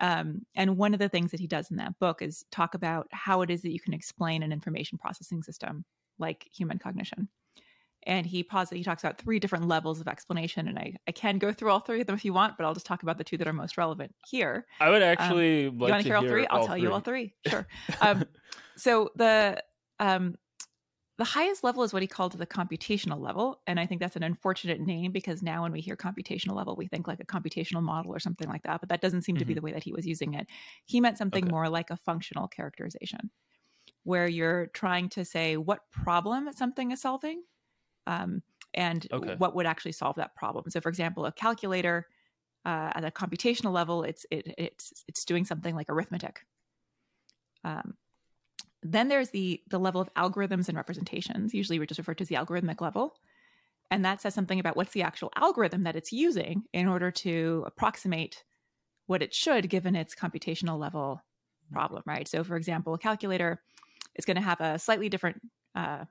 Um, and one of the things that he does in that book is talk about how it is that you can explain an information processing system like human cognition. And he posits, he talks about three different levels of explanation. And I, I can go through all three of them if you want, but I'll just talk about the two that are most relevant here. I would actually like Um, you want to hear all three? I'll tell you all three. Sure. Um, so the um, the highest level is what he called the computational level, and I think that's an unfortunate name because now when we hear computational level, we think like a computational model or something like that. But that doesn't seem to be Mhm. the way that he was using it. He meant something Okay. more like a functional characterization, where you're trying to say what problem something is solving, um, and Okay. what would actually solve that problem. So, for example, a calculator uh, at a computational level, it's it, it's it's doing something like arithmetic. Um, then there's the the level of algorithms and representations. Usually, we just refer to as the algorithmic level, and that says something about what's the actual algorithm that it's using in order to approximate what it should, given its computational level problem. Right. So, for example, a calculator is going to have a slightly different uh,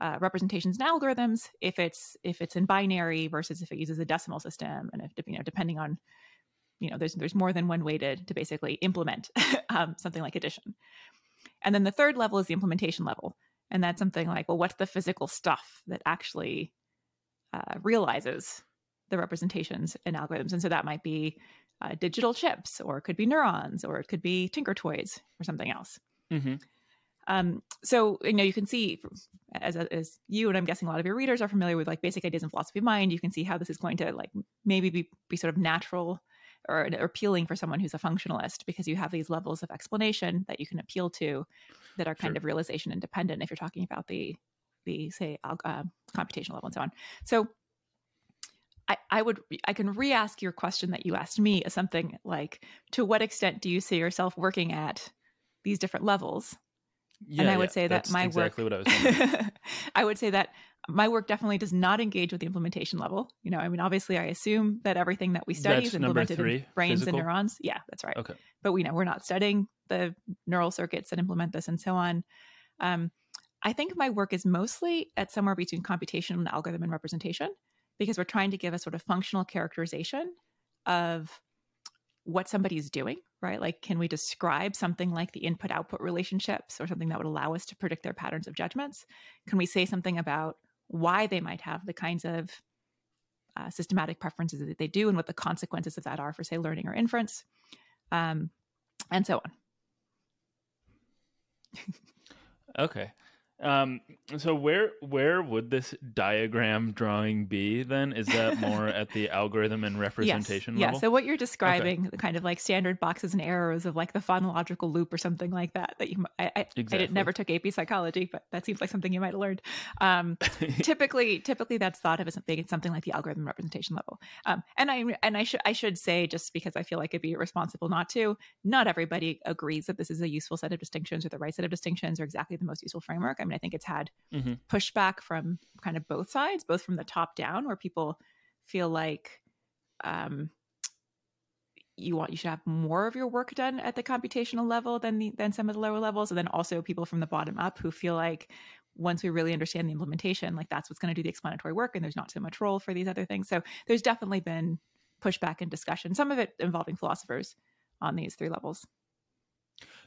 uh, representations and algorithms if it's if it's in binary versus if it uses a decimal system, and if you know depending on you know there's there's more than one way to to basically implement um, something like addition. And then the third level is the implementation level. And that's something like, well, what's the physical stuff that actually uh, realizes the representations and algorithms? And so that might be uh, digital chips, or it could be neurons, or it could be Tinker Toys, or something else. hmm Um, so you know you can see as as you and I'm guessing a lot of your readers are familiar with like basic ideas in philosophy of mind. You can see how this is going to like maybe be be sort of natural or, appealing for someone who's a functionalist because you have these levels of explanation that you can appeal to that are kind Sure. of realization independent if you're talking about the the say uh, computational level and so on. So I, I would I can re-ask your question that you asked me as something like to what extent do you see yourself working at these different levels Yeah, and I would yeah, say that that's my exactly work, what I was. I would say that my work definitely does not engage with the implementation level. You know, I mean, obviously, I assume that everything that we study That's is implemented three, in brains physical? and neurons. Yeah, that's right. Okay. But we know we're not studying the neural circuits that implement this and so on. Um, I think my work is mostly at somewhere between computation and algorithm and representation because we're trying to give a sort of functional characterization of what somebody's doing, right? Like, can we describe something like the input output relationships or something that would allow us to predict their patterns of judgments? Can we say something about why they might have the kinds of uh, systematic preferences that they do and what the consequences of that are for, say, learning or inference, um, and so on? Okay. Um, so where where would this diagram drawing be then? Is that more at the algorithm and representation yes. level? Yeah. So what you're describing, the kind of like standard boxes and arrows of like the phonological loop or something like that. That you, I, I, I did, never took AP psychology, but that seems like something you might have learned. Um, typically, typically that's thought of as something, it's something like the algorithm representation level. Um, and I and I should I should say just because I feel like it'd be irresponsible not to. Not everybody agrees that this is a useful set of distinctions or the right set of distinctions or exactly the most useful framework. I mean, I think it's had Mhm. pushback from kind of both sides, both from the top down, where people feel like um, you want you should have more of your work done at the computational level than the than some of the lower levels, and then also people from the bottom up who feel like once we really understand the implementation, like that's what's going to do the explanatory work, and there's not so much role for these other things. So there's definitely been pushback and discussion, some of it involving philosophers on these three levels.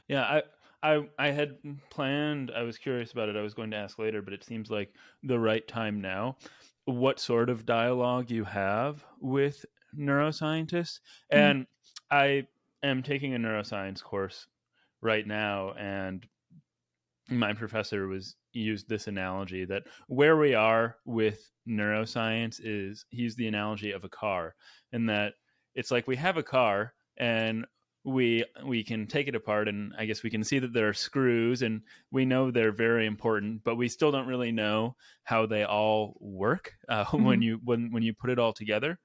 Yeah, I, I, I had planned. I was curious about it. I was going to ask later, but it seems like the right time now. What sort of dialogue you have with neuroscientists? Mhm. And I am taking a neuroscience course right now, and my professor was used this analogy that where we are with neuroscience is he used the analogy of a car, and that it's like we have a car and we we can take it apart and i guess we can see that there are screws and we know they're very important but we still don't really know how they all work uh, when Mhm. you when when you put it all together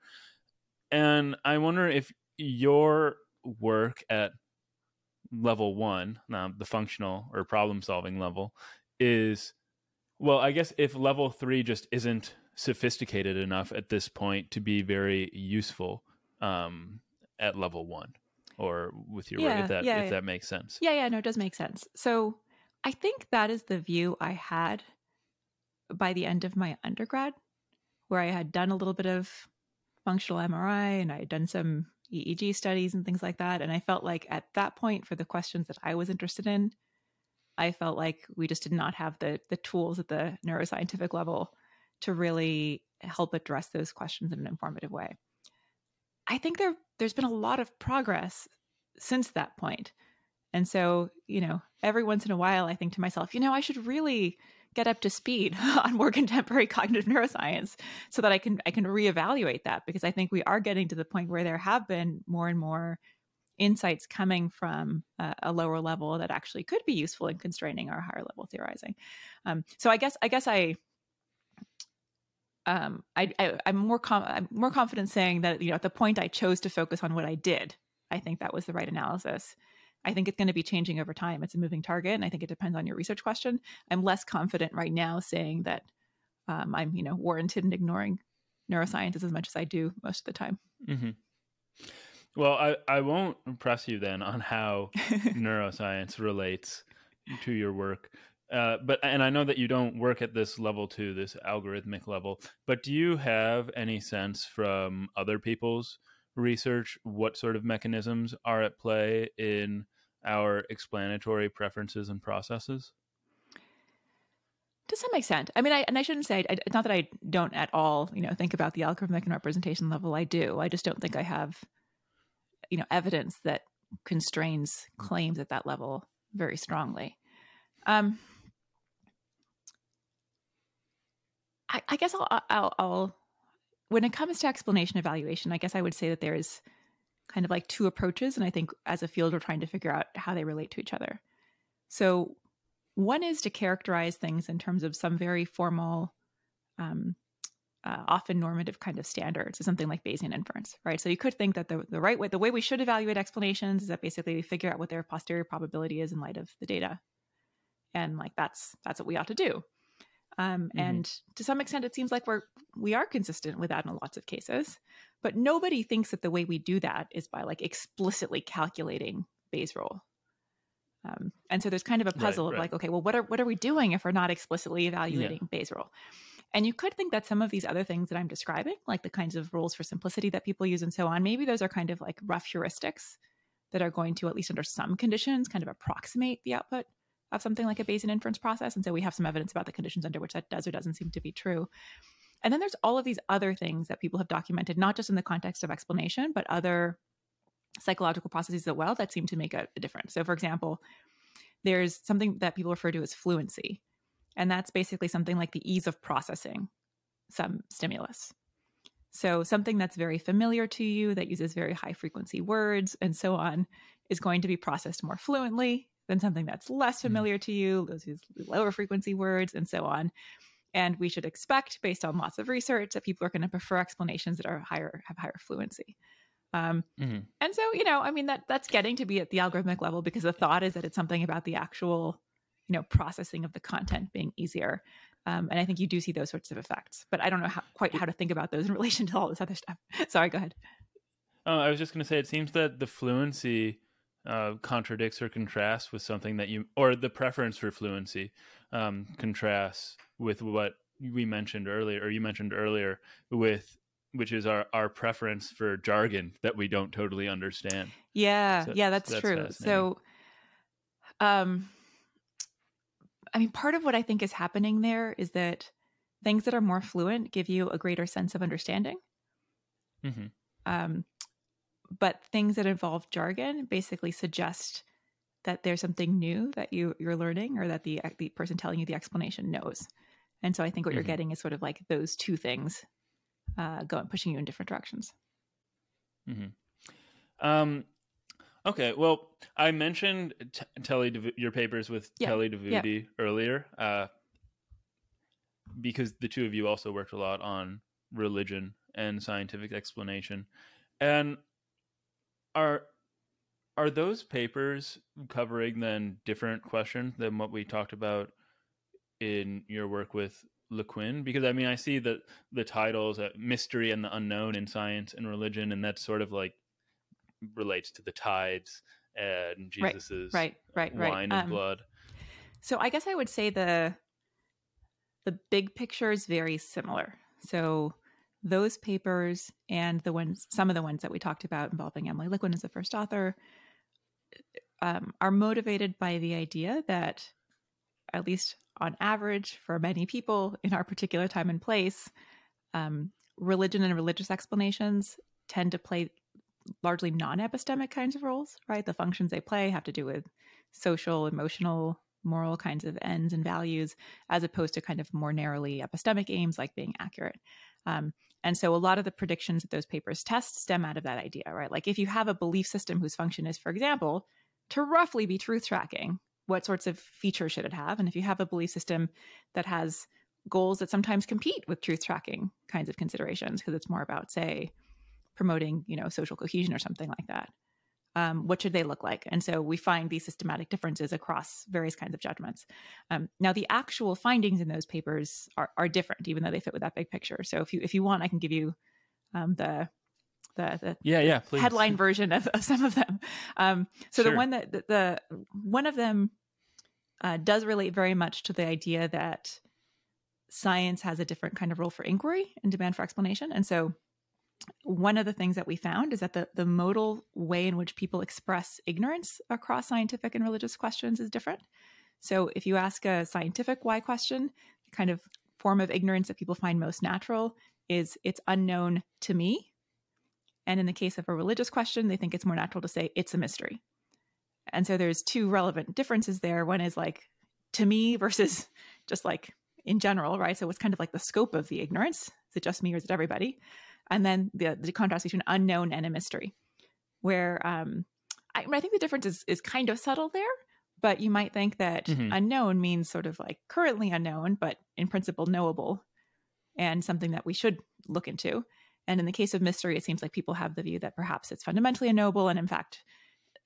and i wonder if your work at level one um, the functional or problem solving level is well i guess if level three just isn't sophisticated enough at this point to be very useful um, at level one or with your work Yeah, if that yeah, if yeah. that makes sense Yeah, yeah, no, it does make sense. So I think that is the view I had by the end of my undergrad, where I had done a little bit of functional MRI and I had done some EEG studies and things like that. And I felt like at that point, for the questions that I was interested in, I felt like we just did not have the the tools at the neuroscientific level to really help address those questions in an informative way. I think there there's been a lot of progress since that point. And so, you know, every once in a while I think to myself, you know, I should really get up to speed on more contemporary cognitive neuroscience so that I can I can reevaluate that because I think we are getting to the point where there have been more and more insights coming from a lower level that actually could be useful in constraining our higher level theorizing. Um, so I guess I guess I um, I, I am more com- I'm more confident saying that you know at the point I chose to focus on what I did, I think that was the right analysis. I think it's going to be changing over time. It's a moving target, and I think it depends on your research question. I'm less confident right now saying that um, I'm, you know, warranted in ignoring neuroscientists as much as I do most of the time. Mm-hmm. Well, I, I won't press you then on how neuroscience relates to your work. Uh, but and I know that you don't work at this level too, this algorithmic level. But do you have any sense from other people's research what sort of mechanisms are at play in our explanatory preferences and processes? To some extent, I mean, I and I shouldn't say it's not that I don't at all, you know, think about the algorithmic and representation level. I do. I just don't think I have, you know, evidence that constrains claims at that level very strongly. Um, I, I guess I'll, I'll, I'll when it comes to explanation evaluation, I guess I would say that there's kind of like two approaches. And I think as a field, we're trying to figure out how they relate to each other. So, one is to characterize things in terms of some very formal, um, uh, often normative kind of standards, so something like Bayesian inference, right? So you could think that the, the right way, the way we should evaluate explanations is that basically we figure out what their posterior probability is in light of the data, and like that's that's what we ought to do. Um, mm-hmm. And to some extent, it seems like we're we are consistent with that in lots of cases. But nobody thinks that the way we do that is by like explicitly calculating Bayes rule. Um, and so there's kind of a puzzle right, of right. like, okay, well, what are what are we doing if we're not explicitly evaluating yeah. Bayes rule? And you could think that some of these other things that I'm describing, like the kinds of rules for simplicity that people use and so on, maybe those are kind of like rough heuristics that are going to, at least under some conditions, kind of approximate the output of something like a Bayesian inference process. And so we have some evidence about the conditions under which that does or doesn't seem to be true. And then there's all of these other things that people have documented, not just in the context of explanation, but other psychological processes as well that seem to make a, a difference. So, for example, there's something that people refer to as fluency. And that's basically something like the ease of processing some stimulus. So, something that's very familiar to you, that uses very high frequency words and so on, is going to be processed more fluently than something that's less mm-hmm. familiar to you, those use lower frequency words, and so on. And we should expect, based on lots of research, that people are going to prefer explanations that are higher, have higher fluency. Um, mm-hmm. And so, you know, I mean that that's getting to be at the algorithmic level because the thought is that it's something about the actual, you know, processing of the content being easier. Um, and I think you do see those sorts of effects, but I don't know how, quite how to think about those in relation to all this other stuff. Sorry, go ahead. Oh, I was just going to say, it seems that the fluency uh, contradicts or contrasts with something that you, or the preference for fluency um, contrasts with what we mentioned earlier, or you mentioned earlier, with which is our our preference for jargon that we don't totally understand. Yeah, so, yeah, that's, that's true. So, um, I mean, part of what I think is happening there is that things that are more fluent give you a greater sense of understanding. Mm-hmm. Um, but things that involve jargon basically suggest that there's something new that you you're learning or that the the person telling you the explanation knows. And so I think what mm-hmm. you're getting is sort of like those two things uh, going pushing you in different directions. Mm-hmm. Um, okay, well, I mentioned t- Telli your papers with yeah. Telli Davoodi yeah. earlier uh, because the two of you also worked a lot on religion and scientific explanation, and are are those papers covering then different questions than what we talked about in your work with Liquin? Because I mean, I see that the titles uh, "Mystery and the Unknown in Science and Religion," and that sort of like relates to the tides and Jesus's right, right, right, wine right. and um, blood. So I guess I would say the the big picture is very similar. So those papers and the ones some of the ones that we talked about involving Emily Liquin as the first author um, are motivated by the idea that at least on average for many people in our particular time and place um, religion and religious explanations tend to play largely non-epistemic kinds of roles right? The functions they play have to do with social emotional moral kinds of ends and values as opposed to kind of more narrowly epistemic aims like being accurate. Um, and so a lot of the predictions that those papers test stem out of that idea right? Like if you have a belief system whose function is for example to roughly be truth tracking what sorts of features should it have? And if you have a belief system that has goals that sometimes compete with truth tracking kinds of considerations because it's more about say promoting you know social cohesion or something like that um, what should they look like and so we find these systematic differences across various kinds of judgments um, now the actual findings in those papers are, are different even though they fit with that big picture so if you if you want i can give you um, the the, the yeah yeah please. headline version of, of some of them um, so sure. the one that the, the one of them uh, does relate very much to the idea that science has a different kind of role for inquiry and demand for explanation. And so one of the things that we found is that the, the modal way in which people express ignorance across scientific and religious questions is different. So if you ask a scientific why question, the kind of form of ignorance that people find most natural is it's unknown to me. And in the case of a religious question, they think it's more natural to say it's a mystery. And so there's two relevant differences there. One is like to me versus just like in general, right? So it's kind of like the scope of the ignorance. Is it just me or is it everybody? And then the, the contrast between unknown and a mystery, where um, I, I think the difference is, is kind of subtle there, but you might think that mm-hmm. unknown means sort of like currently unknown, but in principle knowable and something that we should look into. And in the case of mystery, it seems like people have the view that perhaps it's fundamentally unknowable. And in fact,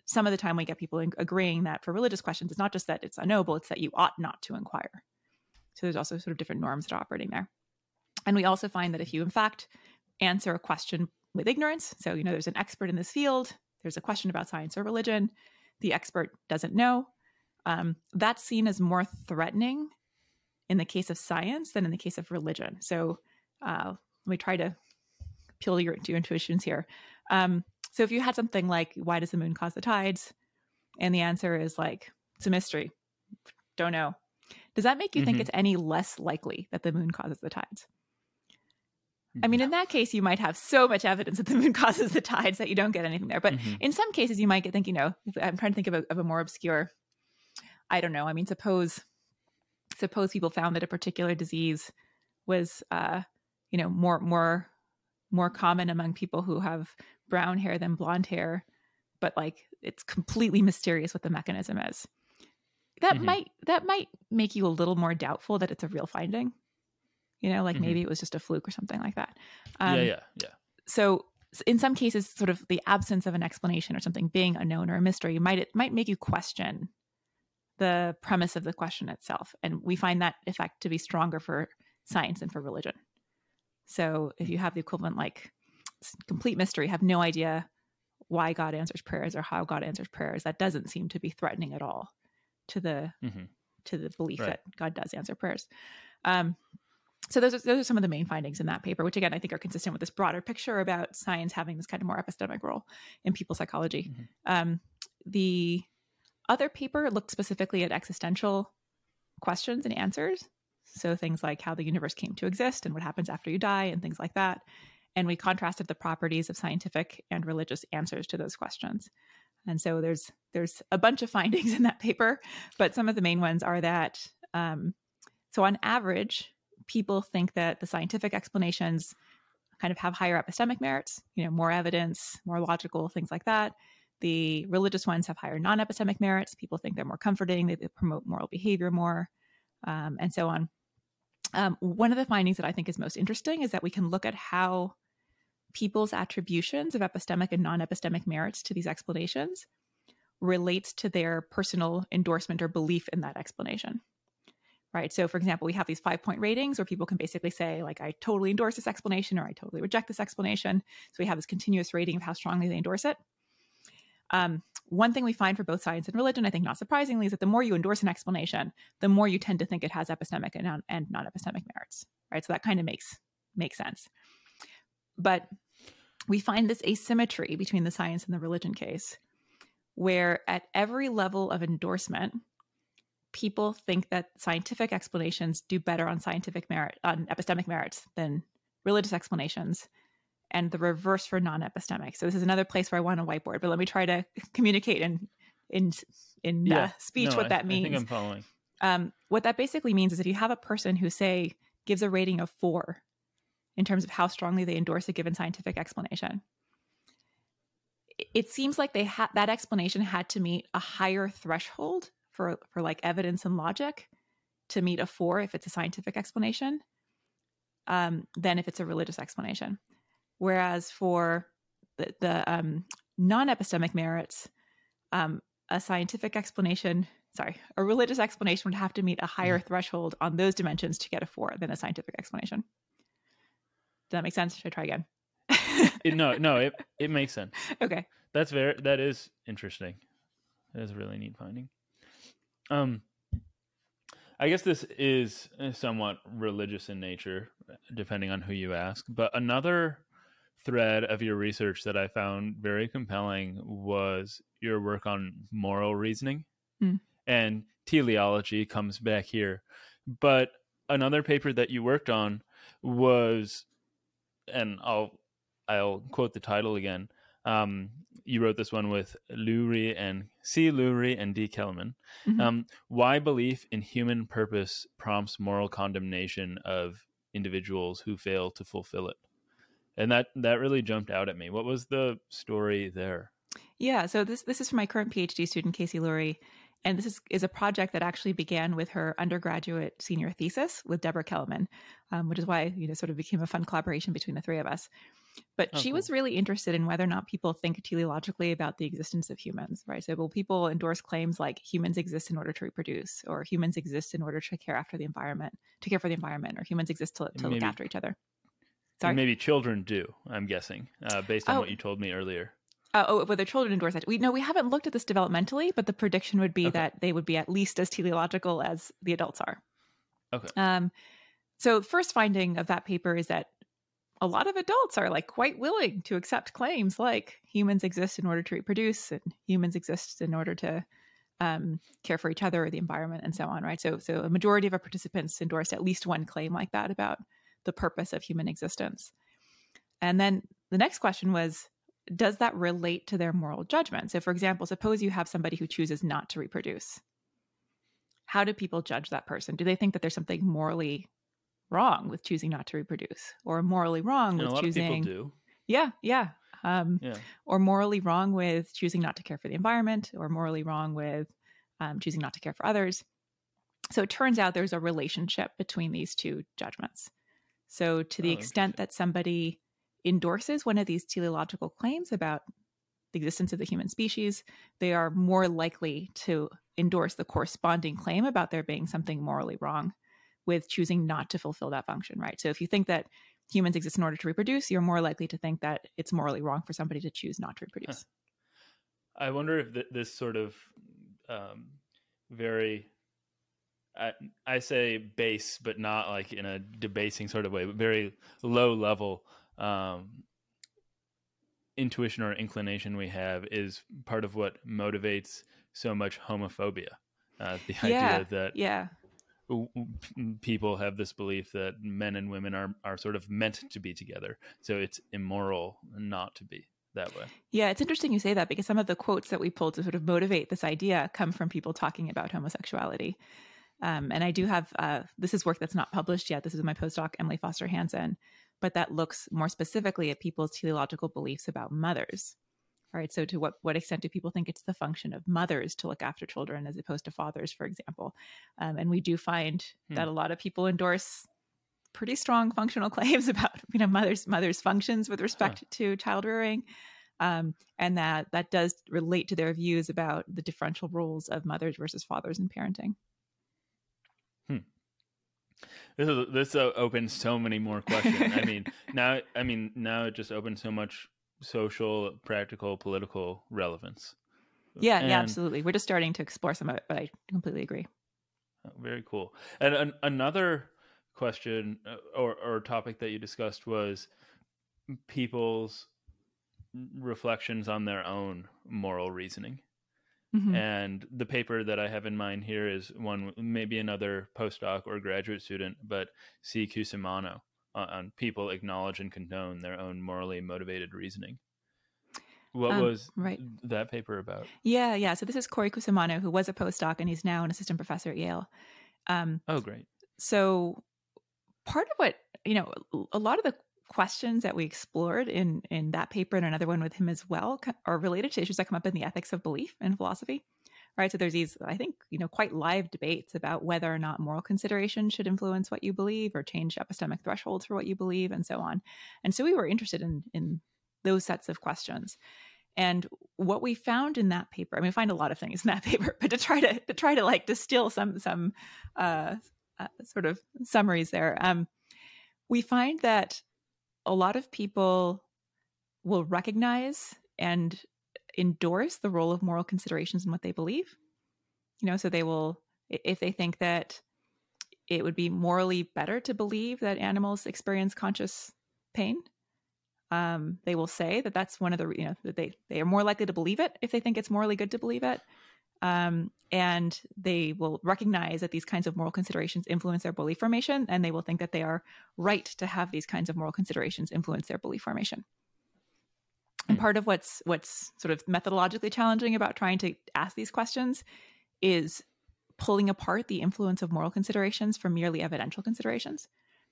some of the time we get people agreeing that for religious questions, it's not just that it's unknowable, it's that you ought not to inquire. So there's also sort of different norms that are operating there. And we also find that if you, in fact, answer a question with ignorance, so, you know, there's an expert in this field, there's a question about science or religion, the expert doesn't know, um, that's seen as more threatening in the case of science than in the case of religion. So uh, let me try to peel your, your intuitions here. Um, so if you had something like, why does the moon cause the tides? And the answer is like, it's a mystery. Don't know. Does that make you mm-hmm. think it's any less likely that the moon causes the tides? I mean, in that case, you might have so much evidence that the moon causes the tides that you don't get anything there. But mm-hmm. in some cases, you might get think, you know, I'm trying to think of a, of a more obscure. I don't know. I mean, suppose suppose people found that a particular disease was, uh, you know, more more more common among people who have brown hair than blonde hair, but like it's completely mysterious what the mechanism is. That mm-hmm. might that might make you a little more doubtful that it's a real finding. You know, like mm-hmm. maybe it was just a fluke or something like that. Um, yeah, yeah, yeah. So in some cases, sort of the absence of an explanation or something being unknown or a mystery might it might make you question the premise of the question itself, and we find that effect to be stronger for science than for religion. So if you have the equivalent like complete mystery, have no idea why God answers prayers or how God answers prayers, that doesn't seem to be threatening at all to the mm-hmm. to the belief right. that God does answer prayers. Um, so those are, those are some of the main findings in that paper, which again I think are consistent with this broader picture about science having this kind of more epistemic role in people's psychology. Mm-hmm. Um, the other paper looked specifically at existential questions and answers, so things like how the universe came to exist and what happens after you die and things like that. And we contrasted the properties of scientific and religious answers to those questions. And so there's there's a bunch of findings in that paper, but some of the main ones are that um, so on average, people think that the scientific explanations kind of have higher epistemic merits, you know, more evidence, more logical, things like that. The religious ones have higher non-epistemic merits. People think they're more comforting, they, they promote moral behavior more, um, and so on. Um, one of the findings that I think is most interesting is that we can look at how people's attributions of epistemic and non epistemic merits to these explanations relates to their personal endorsement or belief in that explanation. Right. So, for example, we have these five point ratings where people can basically say, like, I totally endorse this explanation or I totally reject this explanation. So, we have this continuous rating of how strongly they endorse it. Um, one thing we find for both science and religion, I think not surprisingly, is that the more you endorse an explanation, the more you tend to think it has epistemic and, non- and non-epistemic merits, right? So that kind of makes makes sense. But we find this asymmetry between the science and the religion case, where at every level of endorsement, people think that scientific explanations do better on scientific merit, on epistemic merits than religious explanations, and the reverse for non-epistemic. So this is another place where I want a whiteboard, but let me try to communicate in in in uh, yeah. uh, speech no, what that means. I think I'm following. Um, what that basically means is if you have a person who say gives a rating of four in terms of how strongly they endorse a given scientific explanation, it seems like they had that explanation had to meet a higher threshold for for like evidence and logic to meet a four if it's a scientific explanation um, than if it's a religious explanation. Whereas for the, the um, non epistemic merits, um, a scientific explanation, sorry, a religious explanation would have to meet a higher mm. threshold on those dimensions to get a four than a scientific explanation. Does that make sense? Should I try again? it, no, no, it, it makes sense. Okay. That's very, that is interesting. That is a really neat finding. Um, I guess this is somewhat religious in nature, depending on who you ask. But another thread of your research that I found very compelling was your work on moral reasoning. Mm. And teleology comes back here. But another paper that you worked on was, and I'll I'll quote the title again. Um, you wrote this one with Lewry and C. Lewry and D. Kelemen. Mm-hmm. Um, why belief in human purpose prompts moral condemnation of individuals who fail to fulfill it? And that that really jumped out at me. What was the story there? Yeah, so this this is from my current PhD student Casey Lewry, and this is, is a project that actually began with her undergraduate senior thesis with Deborah Kelemen, um, which is why you know sort of became a fun collaboration between the three of us. But oh, she cool. was really interested in whether or not people think teleologically about the existence of humans, right? So will people endorse claims like humans exist in order to reproduce, or humans exist in order to care after the environment, to care for the environment, or humans exist to, to look after each other? Sorry? maybe children do, I'm guessing, uh, based on oh. what you told me earlier. Uh, oh, whether children endorse that. We know we haven't looked at this developmentally, but the prediction would be okay. that they would be at least as teleological as the adults are. Okay. Um, so first finding of that paper is that a lot of adults are like quite willing to accept claims like humans exist in order to reproduce and humans exist in order to um, care for each other or the environment and so on, right? So, so a majority of our participants endorsed at least one claim like that about the purpose of human existence. And then the next question was does that relate to their moral judgment? So, for example, suppose you have somebody who chooses not to reproduce. How do people judge that person? Do they think that there's something morally wrong with choosing not to reproduce, or morally wrong and with choosing? do. Yeah, yeah. Um, yeah. Or morally wrong with choosing not to care for the environment, or morally wrong with um, choosing not to care for others. So it turns out there's a relationship between these two judgments. So, to the oh, extent that somebody endorses one of these teleological claims about the existence of the human species, they are more likely to endorse the corresponding claim about there being something morally wrong with choosing not to fulfill that function, right? So if you think that humans exist in order to reproduce, you're more likely to think that it's morally wrong for somebody to choose not to reproduce. Huh. I wonder if th- this sort of um, very I, I say base, but not like in a debasing sort of way, but very low level um, intuition or inclination we have is part of what motivates so much homophobia. Uh, the yeah, idea that yeah. People have this belief that men and women are, are sort of meant to be together. So it's immoral not to be that way. Yeah, it's interesting you say that because some of the quotes that we pulled to sort of motivate this idea come from people talking about homosexuality. Um, and I do have uh, this is work that's not published yet. This is my postdoc, Emily Foster Hanson, but that looks more specifically at people's teleological beliefs about mothers. All right. So, to what, what extent do people think it's the function of mothers to look after children as opposed to fathers, for example? Um, and we do find hmm. that a lot of people endorse pretty strong functional claims about you know mothers mothers functions with respect huh. to child rearing. Um, and that that does relate to their views about the differential roles of mothers versus fathers in parenting. This is, this opens so many more questions. I mean, now I mean now it just opens so much social, practical, political relevance. Yeah, And- yeah, absolutely. We're just starting to explore some of it, but I completely agree. Oh, Very cool. And an, another question uh, or, or topic that you discussed was people's reflections on their own moral reasoning. Mhm. And the paper that I have in mind here is one, maybe another postdoc or graduate student, but C. Cusimano on, on people acknowledge and condone their own morally motivated reasoning. What Um, was right. that paper about? Yeah, yeah. So this is Corey Cusimano, who was a postdoc and he's now an assistant professor at Yale. Um, Oh, great. so part of what you know a lot of the questions that we explored in in that paper and another one with him as well are related to issues that come up in the ethics of belief in philosophy right? So there's these i think you know quite live debates about whether or not moral considerations should influence what you believe or change epistemic thresholds for what you believe and so on. And so we were interested in in those sets of questions. And what we found in that paper i mean we find a lot of things in that paper but to try to to try to like distill some some uh, uh sort of summaries there um we find that a lot of people will recognize and endorse the role of moral considerations in what they believe. You know, so they will, if they think that it would be morally better to believe that animals experience conscious pain, um, they will say that that's one of the, you know, that they they are more likely to believe it if they think it's morally good to believe it. Um, and they will recognize that these kinds of moral considerations influence their belief formation, and they will think that they are right to have these kinds of moral considerations influence their belief formation. And part of what's what's sort of methodologically challenging about trying to ask these questions is pulling apart the influence of moral considerations from merely evidential considerations.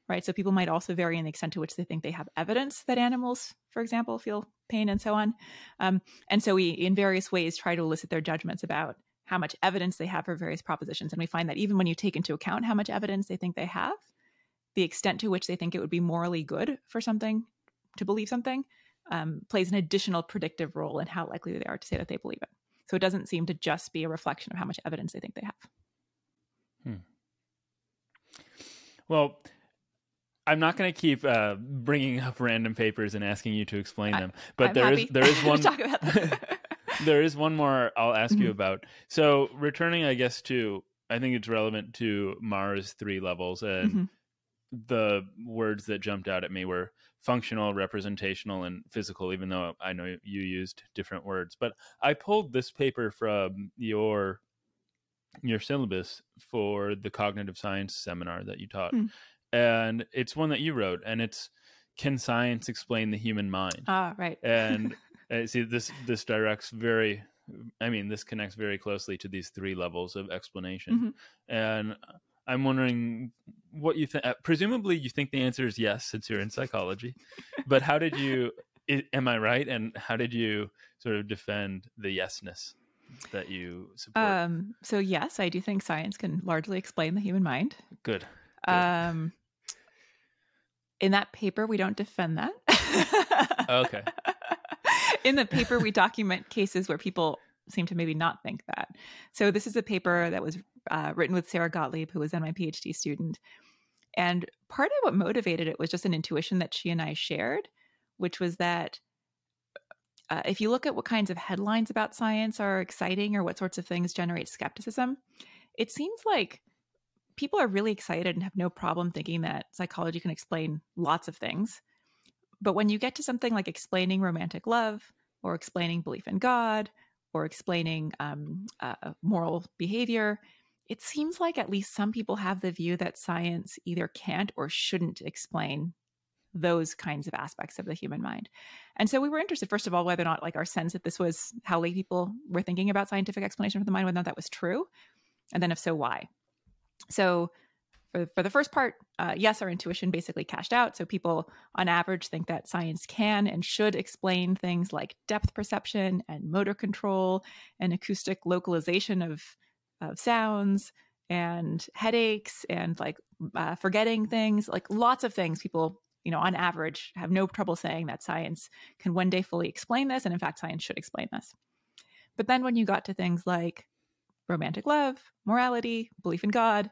Right. So people might also vary in the extent to which they think they have evidence that animals, for example, feel pain and so on. Um, and so we, in various ways, try to elicit their judgments about how much evidence they have for various propositions. And we find that even when you take into account how much evidence they think they have, the extent to which they think it would be morally good for something to believe something um, plays an additional predictive role in how likely they are to say that they believe it. So it doesn't seem to just be a reflection of how much evidence they think they have. Well, I'm not going to keep uh, bringing up random papers and asking you to explain I- them, but I'm there is there is one there is one more I'll ask you Mhm. about. So returning, I guess to I think it's relevant to Marr's three levels, and Mhm. the words that jumped out at me were functional, representational, and physical. Even though I know you used different words, but I pulled this paper from your your syllabus for the cognitive science seminar that you taught, Hmm. and it's one that you wrote, and it's can science explain the human mind? Ah, right. and uh, see this this directs very i mean this connects very closely to these three levels of explanation Mhm. and i'm wondering what you think presumably you think the answer is yes since you're in psychology but how did you i am i right and how did you sort of defend the yesness that you support Um, so yes, I do think science can largely explain the human mind. good Good. Um, in that paper, we don't defend that. okay in the paper, we document cases where people seem to maybe not think that. So this is a paper that was uh, written with Sarah Gottlieb, who was then my PhD student. And part of what motivated it was just an intuition that she and I shared, which was that uh, if you look at what kinds of headlines about science are exciting or what sorts of things generate skepticism, it seems like people are really excited and have no problem thinking that psychology can explain lots of things. But when you get to something like explaining romantic love or explaining belief in God or explaining um, uh, moral behavior, it seems like at least some people have the view that science either can't or shouldn't explain those kinds of aspects of the human mind. And so we were interested, first of all, whether or not like our sense that this was how lay people were thinking about scientific explanation of the mind, whether or not that was true. And then if so, why? So for, for the first part, uh, yes, our intuition basically cashed out. So people on average think that science can and should explain things like depth perception and motor control and acoustic localization of, of sounds and headaches and like uh, forgetting things, like lots of things people you know, on average, have no trouble saying that science can one day fully explain this. And in fact, science should explain this. But then when you got to things like romantic love, morality, belief in God,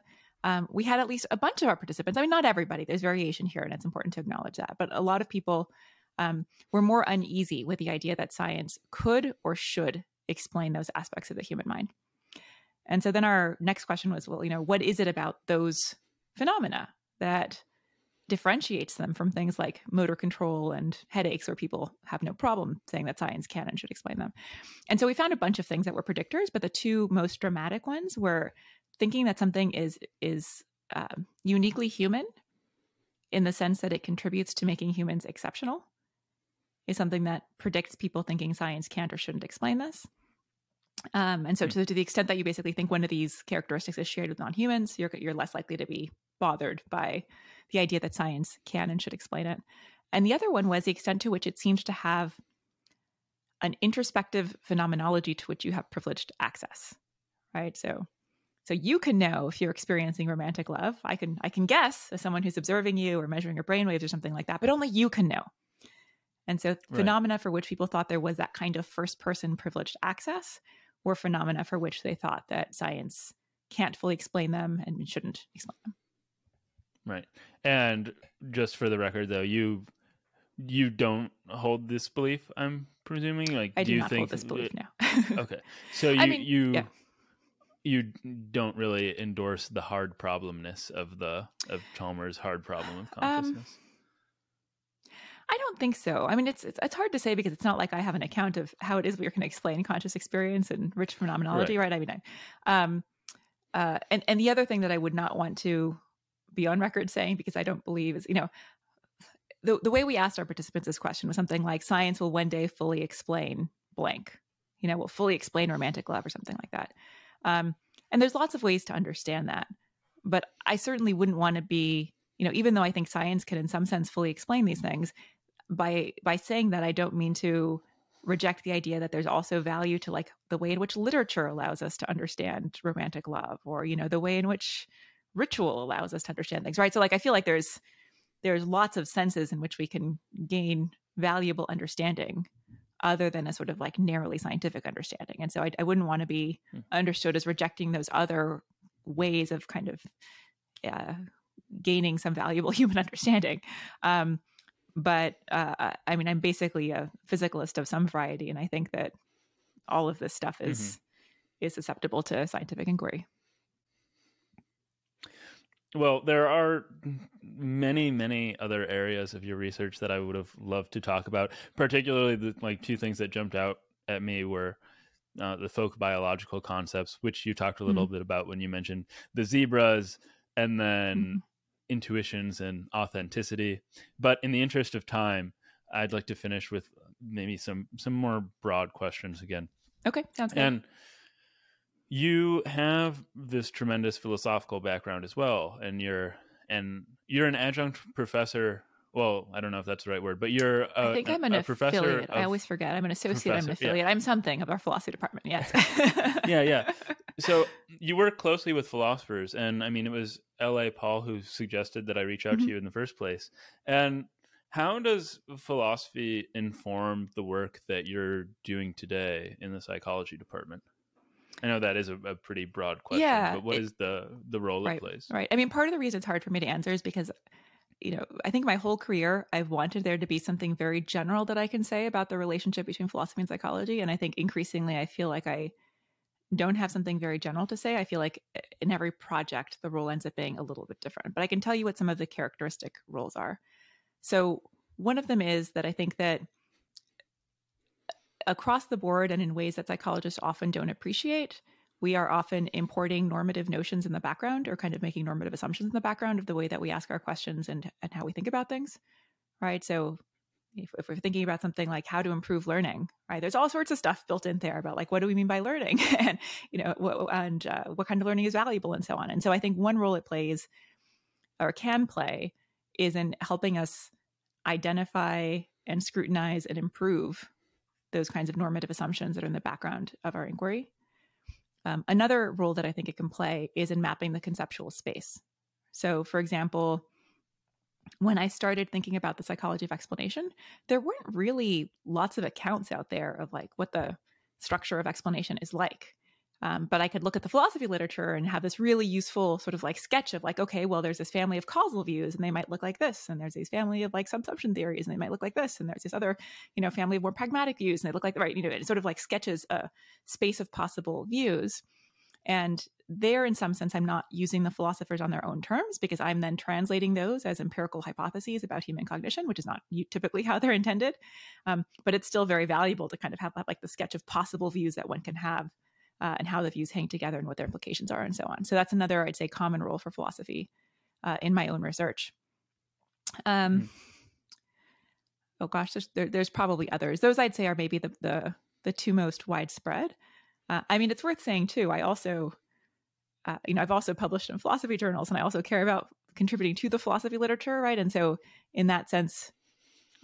um, we had at least a bunch of our participants. I mean, not everybody, there's variation here, and it's important to acknowledge that. But a lot of people um, were more uneasy with the idea that science could or should explain those aspects of the human mind. And so then our next question was, well, you know, what is it about those phenomena that differentiates them from things like motor control and headaches where people have no problem saying that science can and should explain them. And so we found a bunch of things that were predictors, but the two most dramatic ones were thinking that something is is uh, uniquely human in the sense that it contributes to making humans exceptional is something that predicts people thinking science can't or shouldn't explain this. Um, and so, hmm. to, to, the extent that you basically think one of these characteristics is shared with non-humans, you're you're less likely to be bothered by the idea that science can and should explain it. And the other one was the extent to which it seems to have an introspective phenomenology to which you have privileged access. Right. So so you can know if you're experiencing romantic love. I can I can guess as someone who's observing you or measuring your brainwaves or something like that, but only you can know. And so right. phenomena for which people thought there was that kind of first person privileged access were phenomena for which they thought that science can't fully explain them and shouldn't explain them. Right. And just for the record though, you you don't hold this belief, I'm presuming? Like I do, do not think hold this belief now. okay. So you I mean, you yeah. You don't really endorse the hard problemness of the of Chalmers' hard problem of um, consciousness. Um, I don't think so. I mean, it's, it's, it's hard to say because it's not like I have an account of how it is we are going to explain conscious experience and rich phenomenology, right? right? I mean, I, um, uh, and and the other thing that I would not want to be on record saying because I don't believe is, you know, the, the way we asked our participants this question was something like science will one day fully explain blank, you know, will fully explain romantic love or something like that. Um, and there's lots of ways to understand that. But I certainly wouldn't want to be, you know, even though I think science can in some sense fully explain these things, by by saying that I don't mean to reject the idea that there's also value to like the way in which literature allows us to understand romantic love or you know the way in which ritual allows us to understand things right so like i feel like there's there's lots of senses in which we can gain valuable understanding other than a sort of like narrowly scientific understanding and so i, I wouldn't want to be hmm. understood as rejecting those other ways of kind of uh, gaining some valuable human understanding um, but uh, i mean i'm basically a physicalist of some variety and i think that all of this stuff is mm-hmm. is susceptible to scientific inquiry well, there are many, many other areas of your research that I would have loved to talk about. Particularly, the like two things that jumped out at me were uh, the folk biological concepts, which you talked a little mm-hmm. bit about when you mentioned the zebras, and then mm-hmm. intuitions and authenticity. But in the interest of time, I'd like to finish with maybe some some more broad questions again. Okay, sounds good. And you have this tremendous philosophical background as well and you're and you're an adjunct professor well i don't know if that's the right word but you're a, i think i'm an affiliate. I always forget. I'm an associate i'm an affiliate yeah. i'm something of our philosophy department yes. Yeah yeah. So you work closely with philosophers and i mean it was L.A. Paul who suggested that i reach out mm-hmm. to you in the first place. And how does philosophy inform the work that you're doing today in the psychology department I know that is a, a pretty broad question, yeah, but what it, is the the role right, it plays? Right. I mean, part of the reason it's hard for me to answer is because you know, I think my whole career I've wanted there to be something very general that I can say about the relationship between philosophy and psychology, and I think increasingly I feel like I don't have something very general to say. I feel like eh, in every project the role ends up being a little bit different, but I can tell you what some of the characteristic roles are. So, one of them is that I think that across the board and in ways that psychologists often don't appreciate, we are often importing normative notions in the background or kind of making normative assumptions in the background of the way that we ask our questions and, and how we think about things. Right. So if, if, we're thinking about something like how to improve learning, right, there's all sorts of stuff built in there about like what do we mean by learning, and you know, what, and uh, what kind of learning is valuable, and so on. And so I think one role it plays or can play is in helping us identify and scrutinize and improve those kinds of normative assumptions that are in the background of our inquiry. Um, another role that I think it can play is in mapping the conceptual space. So, for example, when I started thinking about the psychology of explanation, there weren't really lots of accounts out there of like what the structure of explanation is like. Um, but I could look at the philosophy literature and have this really useful sort of like sketch of like, okay, well, there's this family of causal views and they might look like this. And there's this family of like subsumption theories and they might look like this. And there's this other, you know, family of more pragmatic views and they look like, right, you know, it sort of like sketches a space of possible views. And there, in some sense, I'm not using the philosophers on their own terms because I'm then translating those as empirical hypotheses about human cognition, which is not typically how they're intended. Um, but it's still very valuable to kind of have, have like the sketch of possible views that one can have uh, and how the views hang together and what their implications are and so on. So that's another, I'd say, common role for philosophy uh, in my own research. Um, mm. Oh gosh, there's, there, there's probably others. Those I'd say are maybe the the, the two most widespread. Uh, I mean, it's worth saying too. I also, uh, you know, I've also published in philosophy journals, and I also care about contributing to the philosophy literature, right? And so, in that sense,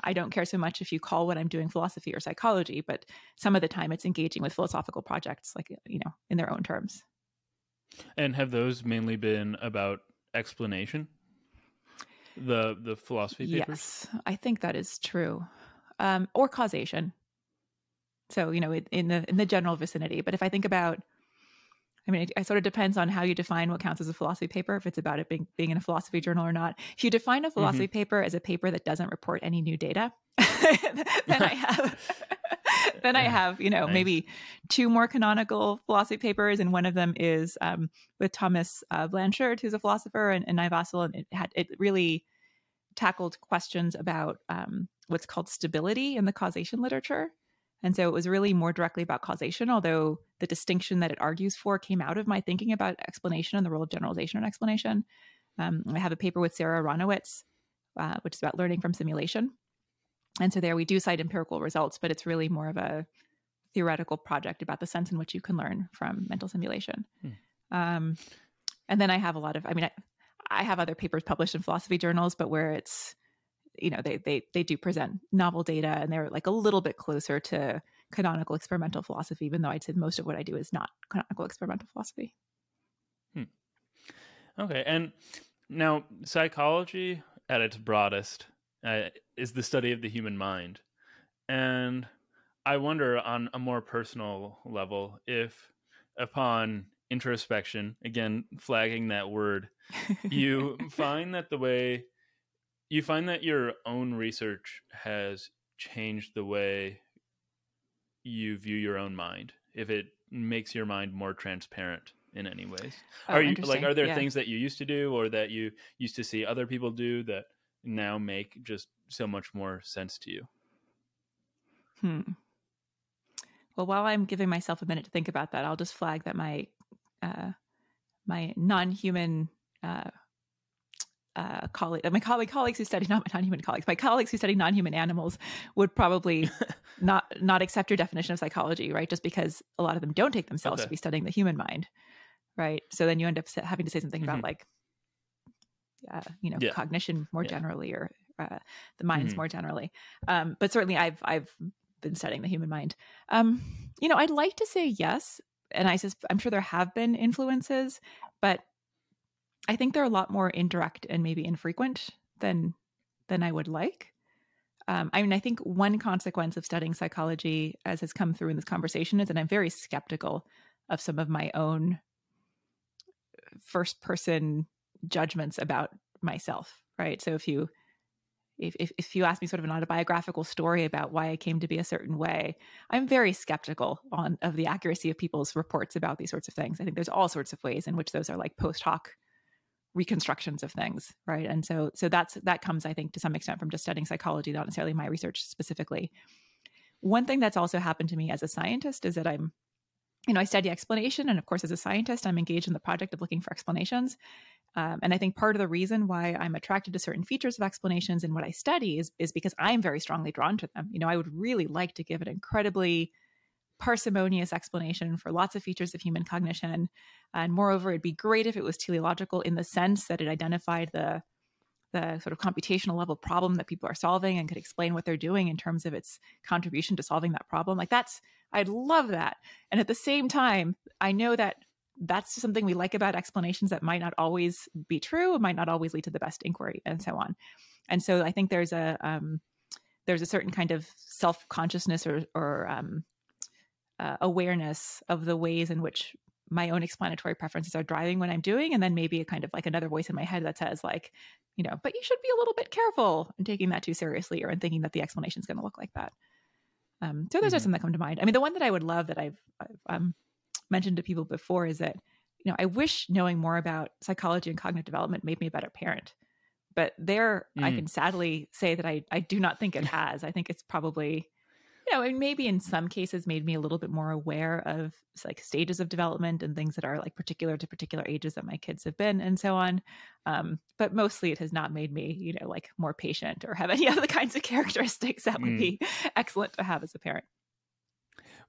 I don't care so much if you call what I'm doing philosophy or psychology, but some of the time it's engaging with philosophical projects, like, you know, in their own terms. And have those mainly been about explanation? The the philosophy papers? Yes, I think that is true. Um, or causation. So, you know, in the in the general vicinity. But if I think about I mean, it, it, sort of depends on how you define what counts as a philosophy paper, if it's about it being, being in a philosophy journal or not. If you define a philosophy mm-hmm. paper as a paper that doesn't report any new data, then I have, then I have, you know, nice. maybe two more canonical philosophy papers, and one of them is um, with Thomas uh, Blanchard, who's a philosopher, and, and and it had it really tackled questions about um, what's called stability in the causation literature. And so it was really more directly about causation, although the distinction that it argues for came out of my thinking about explanation and the role of generalization and explanation. Um, I have a paper with Sarah Aronowitz, uh, which is about learning from simulation. And so there we do cite empirical results, but it's really more of a theoretical project about the sense in which you can learn from mental simulation. Hmm. Um, and then I have a lot of, I mean, I, I have other papers published in philosophy journals, but where it's you know they they they do present novel data and they're like a little bit closer to canonical experimental philosophy even though i'd say most of what i do is not canonical experimental philosophy hmm. okay and now psychology at its broadest uh, is the study of the human mind and i wonder on a more personal level if upon introspection again flagging that word you find that the way you find that your own research has changed the way you view your own mind if it makes your mind more transparent in any ways. Oh, are you like are there yeah. things that you used to do or that you used to see other people do that now make just so much more sense to you? Hmm. Well while i'm giving myself a minute to think about that i'll just flag that my uh my non-human uh uh, colleague, my colleague, colleagues who study not non-human colleagues, my colleagues who study non-human animals would probably not not accept your definition of psychology, right? Just because a lot of them don't take themselves okay. to be studying the human mind, right? So then you end up having to say something mm-hmm. about like, uh, you know, yeah. cognition more yeah. generally, or uh, the minds mm-hmm. more generally. Um, but certainly, I've I've been studying the human mind. Um, you know, I'd like to say yes, and I just I'm sure there have been influences, but I think they're a lot more indirect and maybe infrequent than than I would like. Um, I mean, I think one consequence of studying psychology, as has come through in this conversation, is that I'm very skeptical of some of my own first person judgments about myself. Right. So if you if, if, if you ask me sort of an autobiographical story about why I came to be a certain way, I'm very skeptical on of the accuracy of people's reports about these sorts of things. I think there's all sorts of ways in which those are like post hoc reconstructions of things right? And so so that's that comes i think to some extent from just studying psychology not necessarily my research specifically. One thing that's also happened to me as a scientist is that i'm you know i study explanation and of course as a scientist i'm engaged in the project of looking for explanations. Um, and i think part of the reason why i'm attracted to certain features of explanations in what i study is, is because i'm very strongly drawn to them. You know i would really like to give an incredibly parsimonious explanation for lots of features of human cognition. And moreover, it'd be great if it was teleological in the sense that it identified the the sort of computational level problem that people are solving and could explain what they're doing in terms of its contribution to solving that problem. Like that's I'd love that. And at the same time, I know that that's something we like about explanations that might not always be true, might not always lead to the best inquiry, and so on. And so I think there's a um, there's a certain kind of self consciousness or, or um, uh, awareness of the ways in which my own explanatory preferences are driving what I'm doing, and then maybe a kind of like another voice in my head that says like, you know, but you should be a little bit careful in taking that too seriously or in thinking that the explanation is going to look like that. Um, so those mm-hmm. are some that come to mind. I mean, the one that I would love that I've, I've um, mentioned to people before is that you know I wish knowing more about psychology and cognitive development made me a better parent. But there, mm. I can sadly say that I I do not think it has. I think it's probably you know, and maybe in some cases made me a little bit more aware of like stages of development and things that are like particular to particular ages that my kids have been and so on. Um, but mostly it has not made me, you know, like more patient or have any other kinds of characteristics that would mm. be excellent to have as a parent.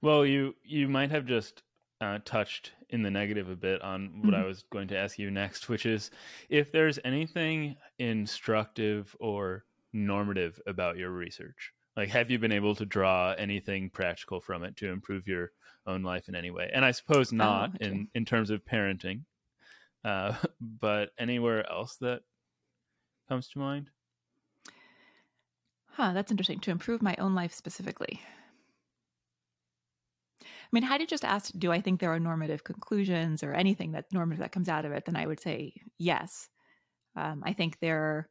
Well, you you might have just uh, touched in the negative a bit on what mm-hmm. I was going to ask you next, which is if there's anything instructive or normative about your research. Like, have you been able to draw anything practical from it to improve your own life in any way? And I suppose oh, not oh, okay. in in terms of parenting, uh, but anywhere else that comes to mind. Huh, that's interesting. To improve my own life specifically. I mean, had you just asked, do I think there are normative conclusions or anything that normative that comes out of it, then I would say yes. Um, I think there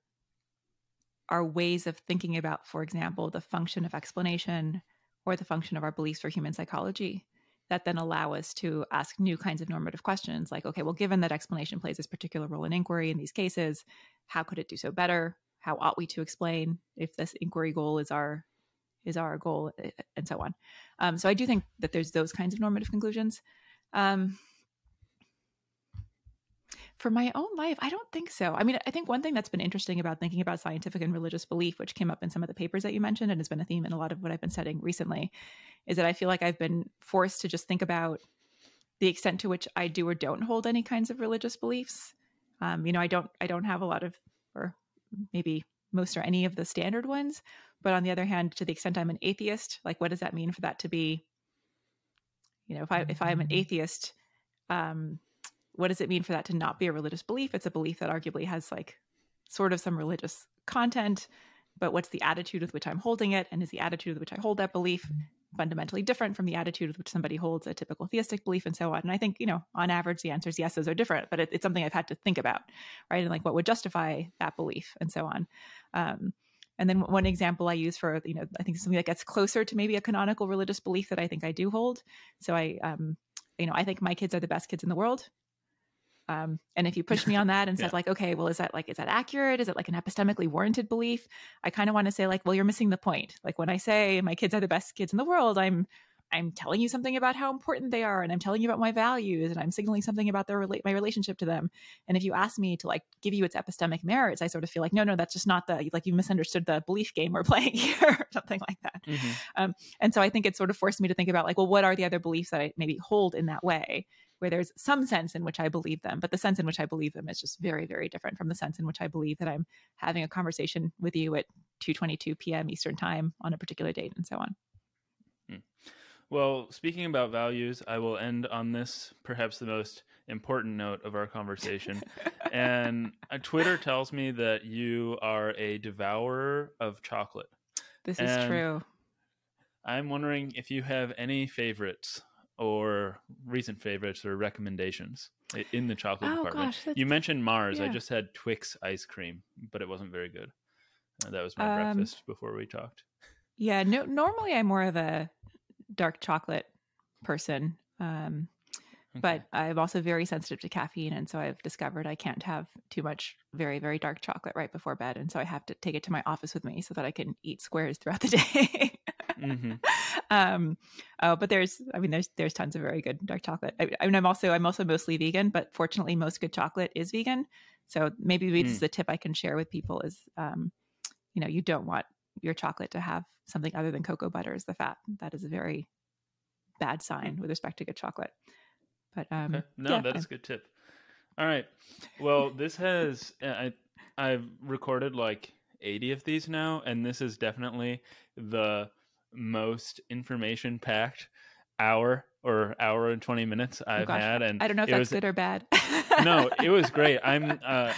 are ways of thinking about, for example, the function of explanation or the function of our beliefs for human psychology that then allow us to ask new kinds of normative questions like, okay, well, given that explanation plays this particular role in inquiry in these cases, how could it do so better? How ought we to explain if this inquiry goal is our is our goal and so on. Um, so I do think that there's those kinds of normative conclusions. Um, for my own life, I don't think so. I mean, I think one thing that's been interesting about thinking about scientific and religious belief, which came up in some of the papers that you mentioned and has been a theme in a lot of what I've been studying recently, is that I feel like I've been forced to just think about the extent to which I do or don't hold any kinds of religious beliefs. Um, you know, I don't I don't have a lot of or maybe most or any of the standard ones. But on the other hand, to the extent I'm an atheist, like what does that mean for that to be? You know, if I if I'm an mm-hmm. atheist, um, what does it mean for that to not be a religious belief? It's a belief that arguably has like sort of some religious content, but what's the attitude with which I'm holding it? And is the attitude with which I hold that belief fundamentally different from the attitude with which somebody holds a typical theistic belief and so on? And I think, you know, on average, the answers yes, those are different, but it, it's something I've had to think about, right? And like what would justify that belief and so on. Um, and then one example I use for, you know, I think something that gets closer to maybe a canonical religious belief that I think I do hold. So I, um, you know, I think my kids are the best kids in the world. Um, and if you push me on that and yeah. said like, okay, well, is that like, is that accurate? Is it like an epistemically warranted belief? I kind of want to say like, well, you're missing the point. Like when I say my kids are the best kids in the world, I'm, I'm telling you something about how important they are, and I'm telling you about my values, and I'm signaling something about their my relationship to them. And if you ask me to like give you its epistemic merits, I sort of feel like no, no, that's just not the like you misunderstood the belief game we're playing here, or something like that. Mm-hmm. Um, and so I think it sort of forced me to think about like, well, what are the other beliefs that I maybe hold in that way? Where there's some sense in which I believe them, but the sense in which I believe them is just very, very different from the sense in which I believe that I'm having a conversation with you at 2:22 p.m. Eastern Time on a particular date, and so on. Hmm. Well, speaking about values, I will end on this, perhaps the most important note of our conversation. and uh, Twitter tells me that you are a devourer of chocolate. This is true. I'm wondering if you have any favorites or recent favorites or recommendations in the chocolate oh, department. Gosh, you mentioned Mars. Yeah. I just had Twix ice cream, but it wasn't very good. Uh, that was my um, breakfast before we talked. Yeah, no. Normally, I'm more of a dark chocolate person, um, okay. but I'm also very sensitive to caffeine, and so I've discovered I can't have too much very very dark chocolate right before bed, and so I have to take it to my office with me so that I can eat squares throughout the day. mm-hmm. um, uh, but there's, I mean, there's there's tons of very good dark chocolate. I, I mean, I'm also I'm also mostly vegan, but fortunately, most good chocolate is vegan. So maybe mm. this is a tip I can share with people: is um, you know, you don't want your chocolate to have something other than cocoa butter as the fat. That is a very bad sign with respect to good chocolate. But um, okay. no, yeah, that is a good tip. All right. Well, this has I I've recorded like 80 of these now, and this is definitely the most information packed hour or hour and 20 minutes oh, I've oh had. And I don't know if that's was, good or bad. no, it was great. I'm, uh,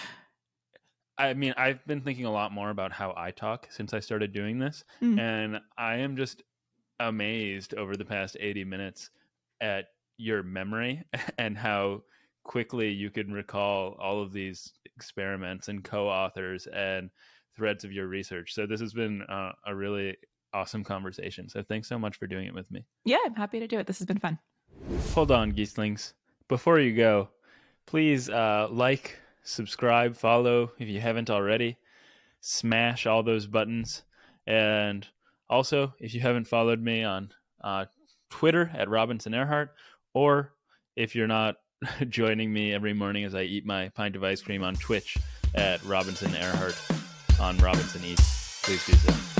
I mean, I've been thinking a lot more about how I talk since I started doing this. Mm. And I am just amazed over the past 80 minutes at your memory and how quickly you can recall all of these experiments and co-authors and threads of your research. So this has been uh, a really awesome conversation. So thanks so much for doing it with me. Yeah, I'm happy to do it. This has been fun. Hold on, Geeslings. Before you go, please uh, like, subscribe, follow if you haven't already. Smash all those buttons. And also, if you haven't followed me on uh, Twitter at Robinson Earhart, or if you're not joining me every morning as I eat my pint of ice cream on Twitch at Robinson Earhart on Robinson Eats, please do so.